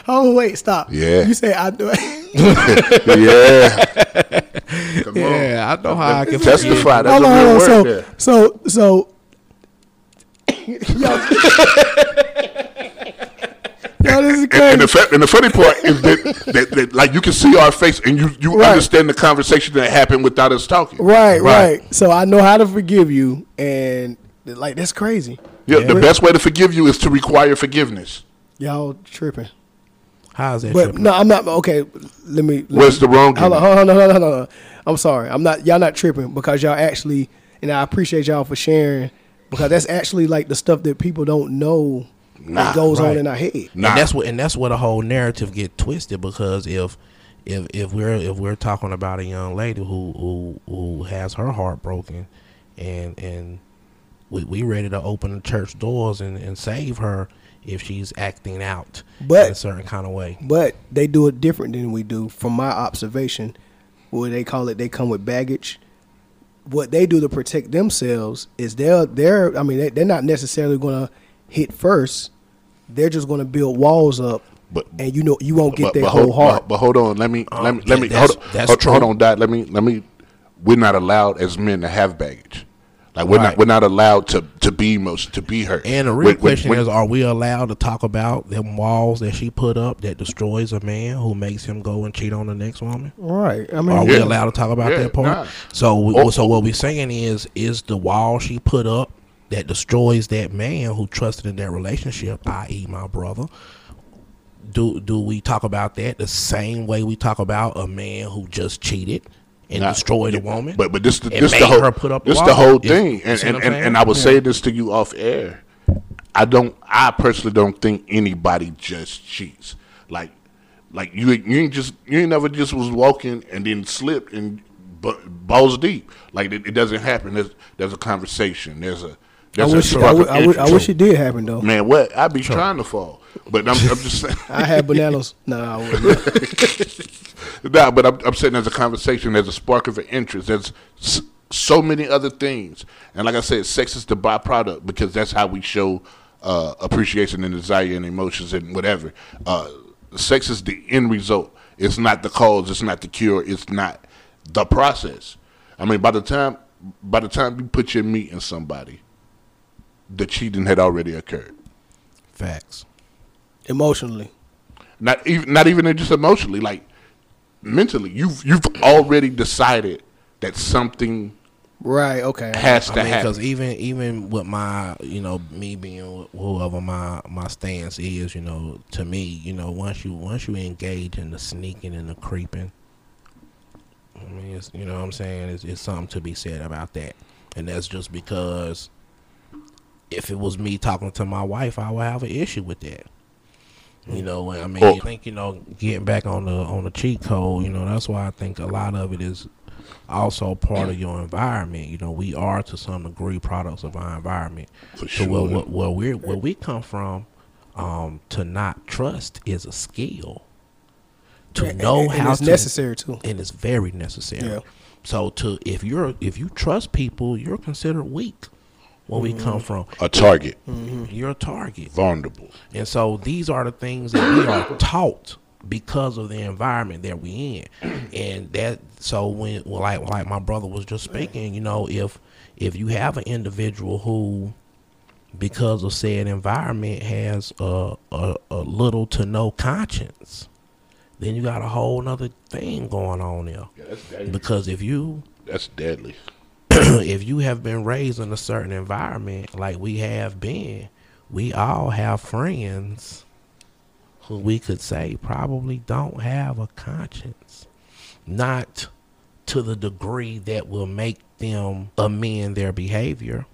Oh wait, stop. Yeah. You say I do. yeah. Come on. yeah, I know how I can Testify. That's hold a on, real hold on. word So, there. so, so. yo, yo, this is And, and, the fa- and the funny part is that, that, that like you can see our face and you, you Right. understand the conversation that happened without us talking. Right, Right. right, So I know how to forgive you, and Like that's crazy. Yeah, Yeah. the best way to forgive you is to require forgiveness. Y'all tripping. How is that? But tripping? no, I'm not. Okay, let me. let Where's me- the wrong? Hold on, hold on, hold on, hold on. I'm sorry. I'm not. Y'all not tripping because y'all actually, and I appreciate y'all for sharing because that's actually like the stuff that people don't know Nah, that goes on in our head. Nah. And that's what and that's where the whole narrative get twisted because if if if we're if we're talking about a young lady who who who has her heart broken and and we we ready to open the church doors and, and save her if she's acting out But- in a certain kind of way. But they do it different than we do, from my observation. What they call it, they come with baggage. What they do to protect themselves is they're they're. I mean, they, they're not necessarily going to hit first. They're just going to build walls up, But and you know you won't get but, their but whole hold, heart. But, but hold on, let me let Um, me let me that- that's- hold, that's hold, hold on, Dad. Let me let me. We're not allowed as men to have baggage. Like we're Right. not we're not allowed to to be most to be hurt. And the real When- when- question when- is, are we allowed to talk about them walls that she put up that destroys a man who makes him go and cheat on the next woman? right. I mean, Are we allowed to talk about Yeah, that part? nah. So, we, Oh. so what we're saying is, is the wall she put up that destroys that man who trusted in that relationship, i.e., my brother. Do do we talk about that the same way we talk about a man who just cheated and Nah, destroyed a woman? But but this the this the whole put up this the whole thing. And and, and, and I would Yeah. say this to you off air. I don't. I personally don't think anybody just cheats. Like like you you ain't just you ain't never just was walking and then slipped and balls deep. Like it, it doesn't happen. There's there's a conversation. There's a I wish, a I, spark I, wish, I wish it did happen though. Man, what? I'd be trying to fall, but I'm, I'm just saying. I had bananas. no, I wouldn't. Nah, but I'm, I'm saying there's a conversation, there's a spark of an interest, there's s- so many other things, and like I said, sex is the byproduct because that's how we show uh, appreciation and desire and emotions and whatever. Uh, sex is the end result. It's not the cause. It's not the cure. It's not the process. I mean, by the time by the time you put your meat in somebody, the cheating had already occurred. Facts. Emotionally. Not even not even just emotionally, like mentally. You've you've already decided that something Right. Okay. has I to mean, happen. because even even with my, you know, me being whoever my my stance is, you know, to me, you know, once you once you engage in the sneaking and the creeping, I mean, it's you know what I'm saying, it's, it's something to be said about that, and that's just because if it was me talking to my wife, I would have an issue with that. You know, I mean. I think you know, getting back on the on the cheat code, you know, that's why I think a lot of it is also part of your environment. You know, we are to some degree products of our environment. For So where, sure. where, where we where we come from, um, to not trust is a skill. To And- know and, and how it's to necessary too. and it's very necessary. Yeah. So to if you're if you trust people, you're considered weak. Where we Mm-hmm. come from, a target, you're a target. vulnerable. And so these are the things that we are taught because of the environment that we in. And that so when well, like like my brother was just speaking, you know, if if you have an individual who because of said environment has a, a, a little to no conscience, then you got a whole nother thing going on there. Yeah, that's. Because if you That's deadly. if you have been raised in a certain environment like we have been, we all have friends who we could say probably don't have a conscience. Not to the degree that will make them amend their behavior.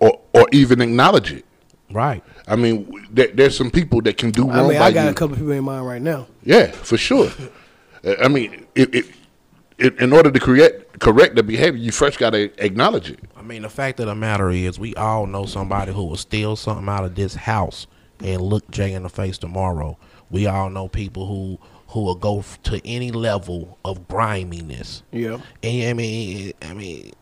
Or or even acknowledge it. Right. I mean, there, there's some people that can do I wrong mean, by I got you. a couple people in mind right now. Yeah, for sure. I mean, it, it, it, in order to correct correct the behavior, you first got to acknowledge it. I mean, the fact of the matter is, we all know somebody who will steal something out of this house and look Jay in the face tomorrow. We all know people who who will go f- to any level of griminess. Yeah. And I mean, I mean,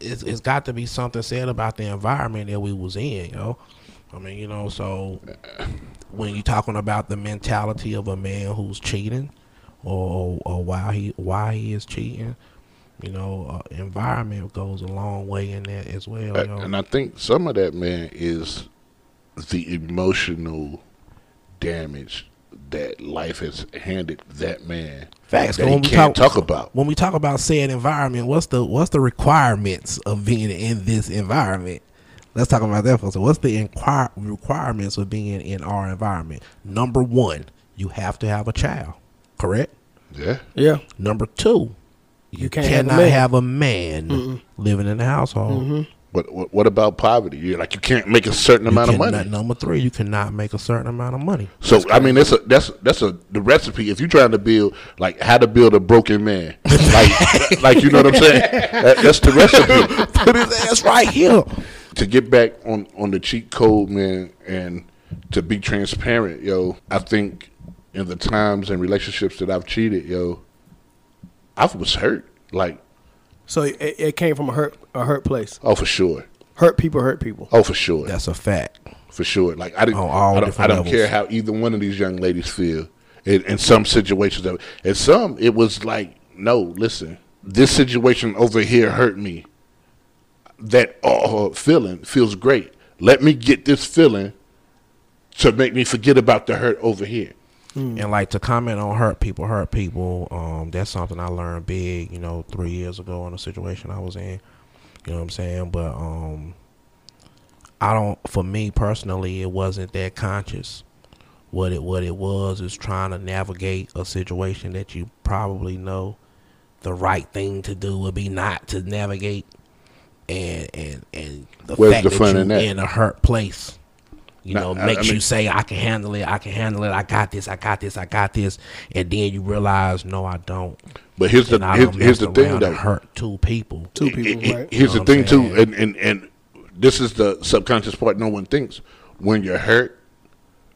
it's it's got to be something said about the environment that we was in, you know. I mean, you know, so when you're talking about the mentality of a man who's cheating, or or why he why he is cheating, you know, uh, environment goes a long way in that as well. Uh, You know? And I think some of that man is the emotional damage that life has handed that man Facts. that When he we can't talk- talk about. when we talk about said environment, what's the what's the requirements of being in this environment? let's talk about that first. So what's the inquire, requirements of being in our environment? Number one, you have to have a child, correct? Yeah. Yeah. Number two, you, can't have a cannot man. have a man, living in the household. Mm-hmm. But what, what about poverty? You're like you can't make a certain You amount of cannot- money. Number three, you cannot make a certain amount of money. So I mean, that's a that's that's a the recipe. If you're trying to build like how to build a broken man, like like you know what I'm saying. That, that's the recipe. Put his ass right here. to get back on on the cheat code, man, and to be transparent, yo. I think in the times and relationships that I've cheated, yo, I was hurt. Like, So it, it came from a hurt a hurt place. oh for sure, Hurt people hurt people. oh for sure, That's a fact. for sure. Like I didn't, On all I don't, I different don't levels. care how either one of these young ladies feel. In, in some situations, of in some it was like, no, listen, this situation over here hurt me. That uh, feeling feels great. Let me get this feeling to make me forget about the hurt over here. And like to comment on hurt people, hurt people. Um, that's something I learned big, you know, three years ago in a situation I was in. You know what I'm saying? But um, I don't. For me personally, it wasn't that conscious. What it what it was is trying to navigate a situation that you probably know the right thing to do would be not to navigate, and and and the Where's fact the that you in that? in a hurt place. You know, I- makes I mean- you say, I can handle it, I can handle it, I got this, I got this, I got this. And then you realize, no, I don't. But here's the And I here's, don't here's the thing around though. hurt two people. Two people, it- right? Here's You the thing what too, and, and and this is the subconscious part no one thinks. When you're hurt,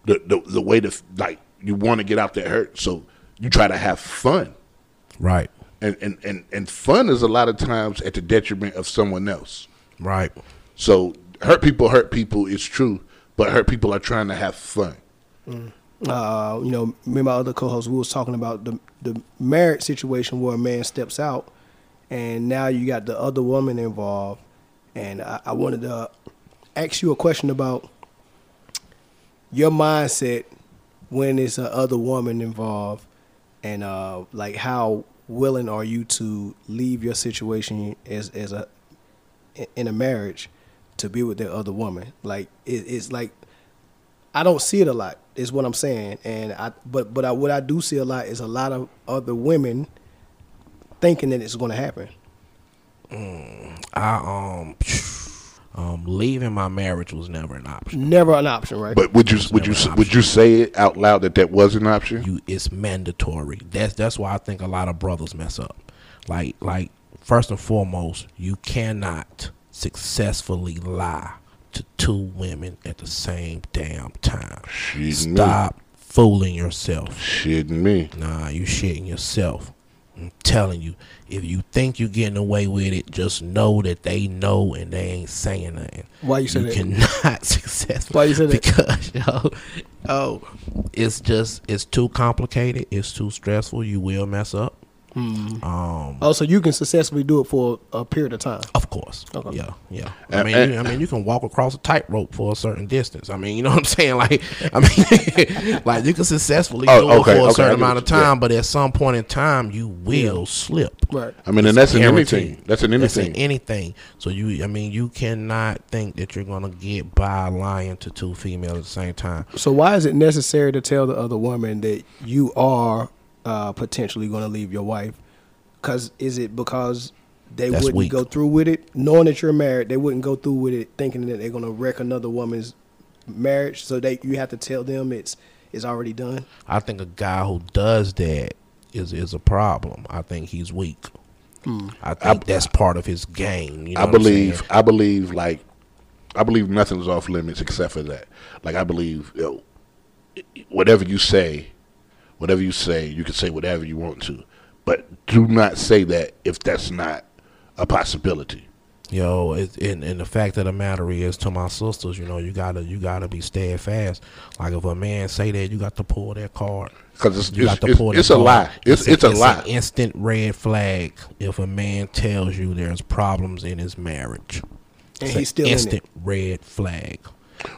the the, the way to like you want to get out that hurt, so you try to have fun, Right, and and and and fun is a lot of times at the detriment of someone else. right. So hurt people hurt people is true, but her people are trying to have fun. uh, you know, me and my other co-host, we was talking about the the marriage situation where a man steps out, and now you got the other woman involved, and I, I wanted to ask you a question about your mindset when it's a other woman involved, and uh, like how willing are you to leave your situation as as a in a marriage to be with the other woman? Like it, it's like I don't see it a lot. Is what I'm saying, and I but but I, what I do see a lot is a lot of other women thinking that it's going to happen. I um, um, leaving my marriage was never an option. Never an option, right? But would you would you would you say it out loud that that was an option? You, it's mandatory. That's that's why I think a lot of brothers mess up. Like like first and foremost, you cannot successfully lie to two women at the same damn time. Shitting me. Stop fooling yourself. Shitting me. Nah, you shitting yourself. I'm telling you, if you think you're getting away with it, just know that they know and they ain't saying nothing. Why you say you that? cannot successfully. Why you say that? Because yo, oh, it's just it's too complicated. It's too stressful. You will mess up. Um, oh, so you can successfully do it for a period of time. of course. Okay. Yeah, yeah. I mean, you, I mean, you can walk across a tightrope for a certain distance. I mean, you know what I'm saying? Like, I mean, like you can successfully Oh, do it for a okay, I certain amount of you- yeah. time, but at some point in time, you will slip. Right. I mean, and that's in anything. That's in That's in anything. anything. So you, I mean, you cannot think that you're gonna get by lying to two females at the same time. So why is it necessary to tell the other woman that you are uh, potentially going to leave your wife? Because is it because they That's wouldn't weak. go through with it, knowing that you're married? They wouldn't go through with it, thinking that they're going to wreck another woman's marriage. So they you have to tell them it's it's already done. I think a guy who does that is is a problem. I think he's weak. I think that's part of his game. You know I believe. I believe like. I believe nothing's off limits except for that. Like I believe, you know, whatever you say, whatever you say, you can say whatever you want to, but do not say that if that's not a possibility. Yo, it, and and the fact of the matter is, to my sisters, you know, you gotta you gotta be steadfast. Like if a man say that, you got to pull that card. Because it's You it's, got to it's, pull it's that a card. lie. It's it's, a, lie. An instant red flag if a man tells you there's problems in his marriage. And It's he's an still in it. instant red flag.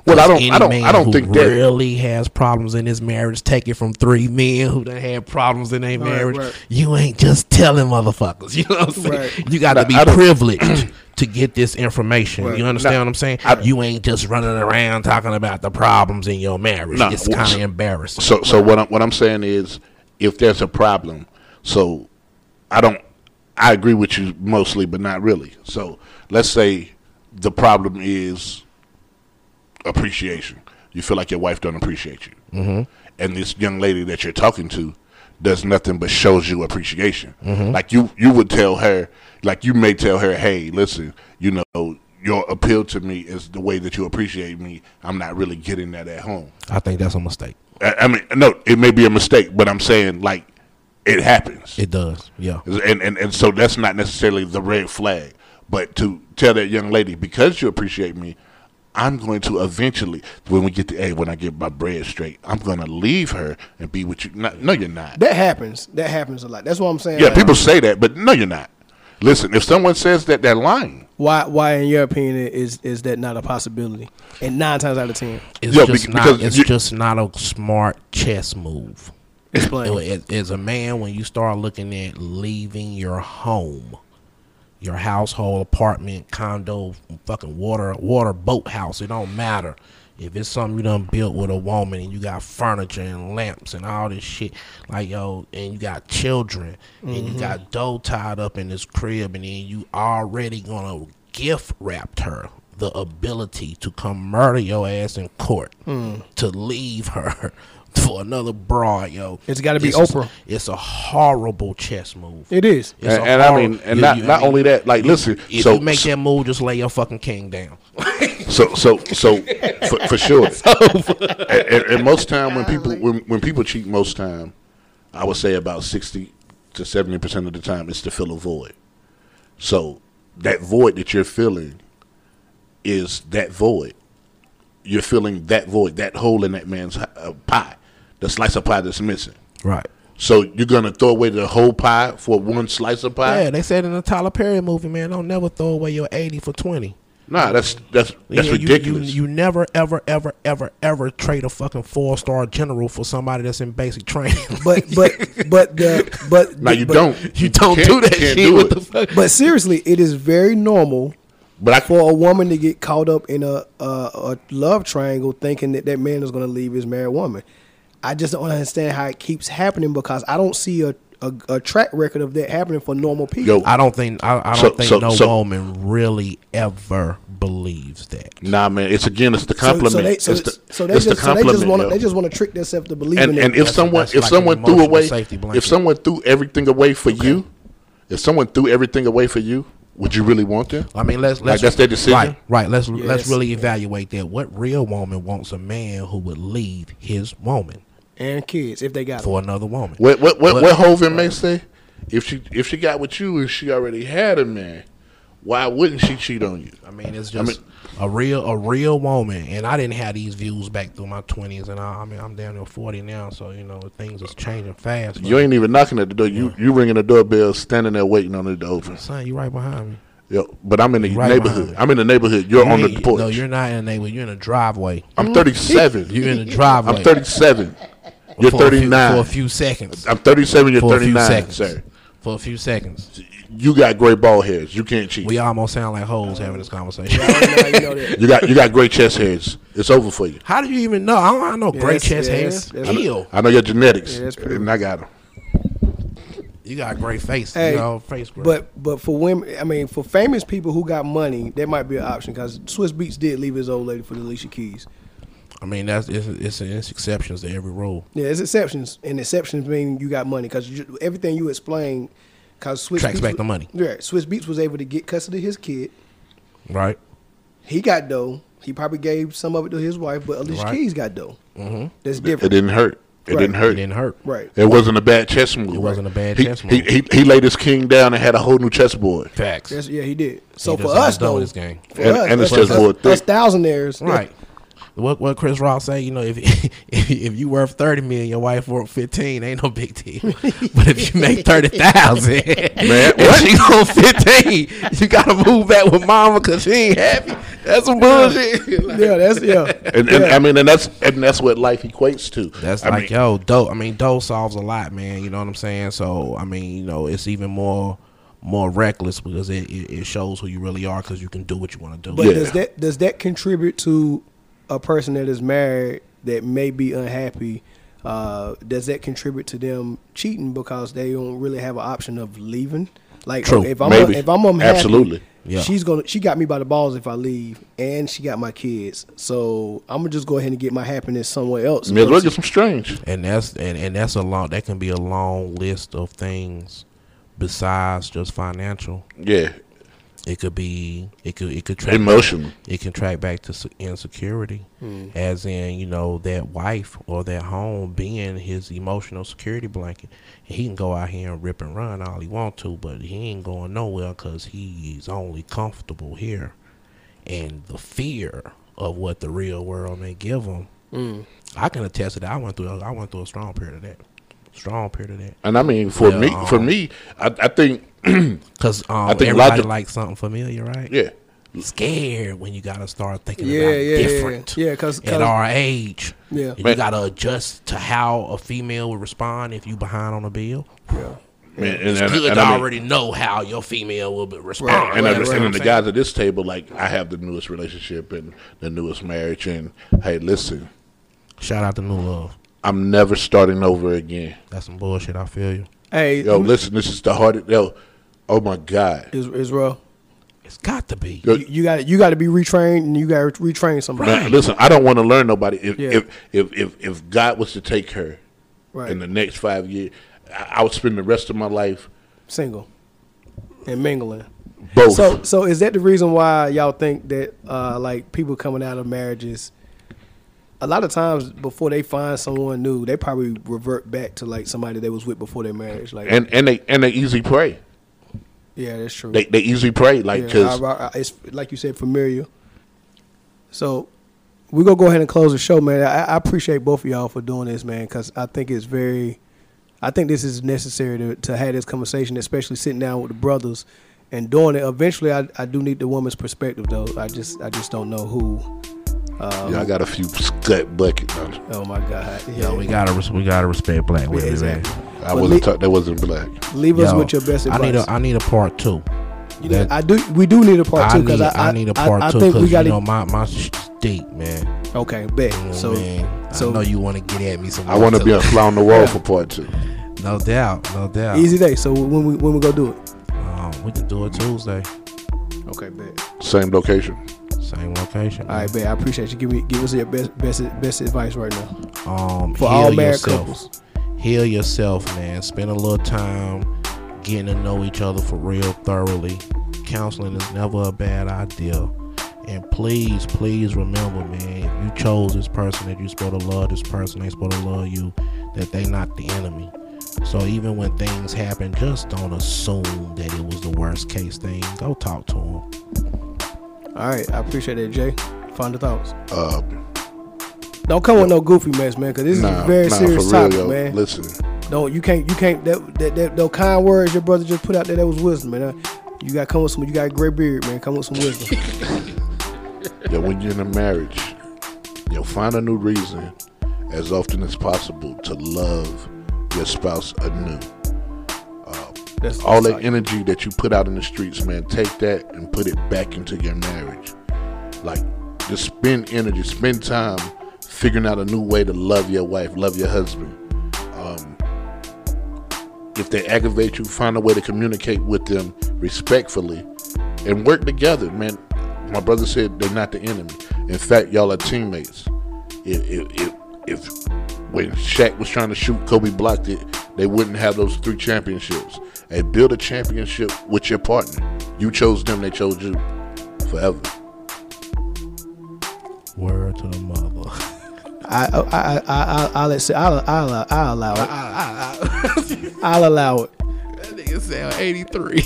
Well, I don't- Any I don't- man I don't who think that- really has problems in his marriage. Take it from three men who done had problems in their Right, marriage. right. You ain't just telling motherfuckers. You know what I'm saying? Right. You got to be privileged to get this information. Right. You understand Now, what I'm saying? I- you ain't just running around talking about the problems in your marriage. Nah, it's well, kind so- of embarrassing. So, so what I'm what I'm saying is, if there's a problem, so I don't, I agree with you mostly, but not really. So, let's say the problem is appreciation. You feel like your wife don't appreciate you, mm-hmm. and this young lady that you're talking to does nothing but shows you appreciation. Like you, you would tell her, like you may tell her, "Hey, listen, you know." Your appeal to me is the way that you appreciate me. I'm not really getting that at home. I think that's a mistake. I I mean, no, it may be a mistake, but I'm saying like it happens, It does. Yeah. and and and so that's not necessarily the red flag. But to tell that young lady because you appreciate me, I'm going to eventually when we get to hey when I get my bread straight, I'm going to leave her and be with you. No, no you're not. That happens. That happens a lot. That's what I'm saying. Yeah, like, people say that, but no, you're not. Listen, if someone says that, they're lying. Why? Why, in your opinion, is is that not a possibility? And nine times out of ten, It's Yo, just bec- not. because It's you- just not a smart chess move. explain. As, as a man, when you start looking at leaving your home, your household, apartment, condo, fucking water, water boat house, it don't matter. If it's something you done built with a woman and you got furniture and lamps and all this shit, like yo, and you got children and you mm-hmm. got dough tied up in this crib, and then you already gonna gift wrapped her the ability to come murder your ass in court hmm. to leave her for another broad, yo. It's gotta be This is- Oprah. it's a horrible chess move. it is. It's a And, and I mean, and you- not you- I not mean, only that, like listen, If so you make that move, just lay your fucking king down. So so so for, for sure. and, and, and most time when people when, when people cheat, most time, I would say about sixty to seventy percent of the time, it's to fill a void. So that void that you're filling is that void. You're filling that void, that hole in that man's uh, pie, the slice of pie that's missing. right. So you're gonna throw away the whole pie for one slice of pie? Yeah, they said in the Tyler Perry movie, man, don't never throw away your eighty for twenty. Nah, that's that's that's Yeah, ridiculous. You, you, never, ever, ever, ever, ever trade a fucking four star general for somebody that's in basic training. But but but the but now you but, don't. you don't can't- do that shit. do what the fuck? But seriously, it is very normal But I for a woman to get caught up in a a, a love triangle, thinking that that man is going to leave his married woman. I just don't understand how it keeps happening because I don't see a a, a track record of that happening for normal people. Yo, I don't think I, I don't So- think so- no so- woman really ever believes that. Nah, man. It's again. It's the compliment. so they so, it's the, so they it's the just so they just compliment, want yo. they just want to trick themselves to believing and it. and if That's- someone that's if like someone threw away if someone threw everything away for you, if someone threw everything away for you, would you really want them? I mean, let's let's that's their decision? Right, right. Let's let's really evaluate that. What real woman wants a man who would leave his woman and kids if they got them. for another woman? What what what, But- what Hovind may say? If she if she got with you and she already had a man, why wouldn't she cheat on you? I mean, it's I just a real a real woman, and I didn't have these views back through my twenties, and I, I mean, I'm down to forty now, so you know things is changing fast. You ain't even knocking at the door. You you ringing the doorbell, standing there waiting on it to open. son, you right behind me. Yo, but I'm in the Right neighborhood. behind. I'm in the neighborhood. You're You on the ain't- porch. No, you're not in the neighborhood. You're in a driveway. I'm 37. You're in the driveway. I'm 37. You're for a few- 39. for a few seconds. I'm 37. You're for a few 39, seconds. sir. For a few seconds. You got great ball hairs. You can't cheat. We almost sound like hoes having this conversation. I don't know how you know that. You got you got great chest hairs. It's over for you. How do you even know? I don't I know great that's- chest yeah, hairs. that's- that's- Ew. I know your genetics, Yeah, and I got them. You got a great face. Hey, you know, face great. But but for women, I mean, for famous people who got money, that might be an option because Swizz Beatz did leave his old lady for the Alicia Keys. I mean, that's it's, it's, it's exceptions to every rule. Yeah, it's exceptions, and exceptions mean you got money because everything you explain, because Swiss Tracks Beats back was- the money. Yeah, Swizz Beatz was able to get custody of his kid. Right? He got dough. He probably gave some of it to his wife, but Alicia Right. Keys got dough. Mm-hmm. That's different. It didn't hurt. It Right. didn't hurt. It didn't hurt. right? It wasn't a bad chess move. It wasn't a bad he, chess move. He, he he laid his king down and had a whole new chessboard. Facts. That's, yeah, he did. So He for us though, this game. for And- us, and it's us, just us, thick. us thousandaires, Right. What what Chris Rock say? You know, if if, if you worth thirty million, your wife worth fifteen, ain't no big deal. but if you make thirty thousand, man, and she on fifteen, you gotta move back with mama because she ain't happy. That's some bullshit. yeah, that's yeah. And, and I mean, and that's and that's what life equates to. That's I like mean, yo, dope. I mean, dope solves a lot, man. You know what I'm saying? So I mean, you know, it's even more more reckless because it, it, it shows who you really are because you can do what you want to do. But Yeah. does that does that contribute to a person that is married that may be unhappy? Uh, does that contribute to them cheating because they don't really have an option of leaving? Like True. if I'm Maybe. if I'm unhappy, Absolutely. Yeah. she's gonna she got me by the balls if I leave, and she got my kids. So I'm gonna just go ahead and get my happiness somewhere else. May as well get some strange. and that's and, and that's a long that can be a long list of things besides just financial. Yeah, It could be it could it could track emotional. it can track back to se- insecurity, as in you know that wife or that home being his emotional security blanket. He can go out here and rip and run all he want to, but he ain't going nowhere because he's only comfortable here, and the fear of what the real world may give him. I can attest to that. I went through I went through a strong period of that, strong period of that. And I mean, for Yeah, me, for um, me, I, I think, Cause um, I think everybody logic- likes something familiar, right? yeah, Scared when you gotta start thinking Yeah, about yeah, yeah, different. yeah. Because at our age, Yeah. you gotta adjust to how a female would respond if you behind on a bill. yeah. man, and, It's and, good and to I mean, already know how your female will be respond. Right, and, right, I- right. and the saying? guys at this table, like I have the newest relationship and the newest marriage, and hey, listen, Shout out to New Love. I'm never starting over again. That's some bullshit. I feel you. Hey, Yo, listen, this is the hardest. Yo, oh my god, Is Israel. It's got to be. You, you got you got to be retrained, and you got to retrain somebody. man, listen, I don't want to learn nobody. If, Yeah. if if if if God was to take her Right, in the next five years, I, I would spend the rest of my life single and mingling. both. So, so is that the reason why y'all think that uh, like people coming out of marriages? A lot of times before they find someone new, they probably revert back to like somebody they was with before their marriage. Like, and and they and they easy prey. Yeah, that's true. They they easy prey like because I- it's like you said, familiar. So we're gonna go ahead and close the show, man. I, I appreciate both of y'all for doing this, man, because I think it's very, I think this is necessary to to have this conversation, especially sitting down with the brothers and doing it. Eventually, I, I do need the woman's perspective, though. I just I just don't know who. Um, yeah, I got a few scut buckets. I, oh my God! Yo, we gotta res- we gotta respect black women, Yeah, man. exactly. I But wasn't le- talk, that wasn't black. Leave us with your best I need a I need a part two. That- I do. We do need a part I two because I, I, need a part I, two I think we because got you know my my shit's deep, man. okay, bet. You know, so man, so- I know you want to get at me some. I want to be a fly on the wall for part two. No doubt, no doubt. easy day. So when we when we go do it? Um, we can do it Tuesday, Okay, bet. Same location. Same location. All right, bet. I appreciate you. Give me give us your best best best advice right now Um, for heal all married yourself. couples. Heal yourself, man. Spend a little time getting to know each other for real thoroughly. Counseling is never a bad idea. And please, please remember, man, if you chose this person that you're supposed to love this person, they supposed to love you, that they not the enemy. So even when things happen, just don't assume that it was the worst case thing. Go talk to them. All right, I appreciate that, Jay. Final thoughts. Uh, Don't come with no goofy mess, man, because this is a very nah, serious real, topic, yo. man. Listen, Don't you can't you can't that that, that those kind words your brother just put out there that was wisdom, man. You got come with some. You got a great beard, man. Come with some wisdom. yeah, when you're in a marriage, you'll find a new reason as often as possible to love your spouse anew. That's All that energy that you put out in the streets, man, take that and put it back into your marriage. Like, just spend energy, spend time figuring out a new way to love your wife, love your husband. Um, if they aggravate you, find a way to communicate with them respectfully and work together, man. My brother said they're not the enemy. In fact, y'all are teammates. If, if, if, if when Shaq was trying to shoot, Kobe blocked it, they wouldn't have those three championships. Hey, build a championship with your partner. You chose them, they chose you. Forever. Word to the mother. I I I I I I'll let I'll I'll I'll allow it. I'll allow it. That nigga sound 83.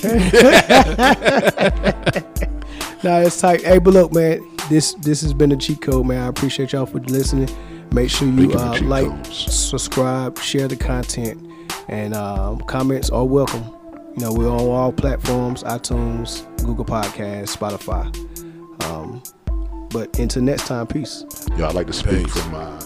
Nah, it's tight. Hey, but look, man, this this has been a cheat code, man. I appreciate y'all for listening. Make sure you uh, like, codes. subscribe, share the content, and um, comments are welcome. You know, we're on all platforms: iTunes, Google Podcasts, Spotify. Um, but until next time, peace. Y'all like to speak Peace. from uh,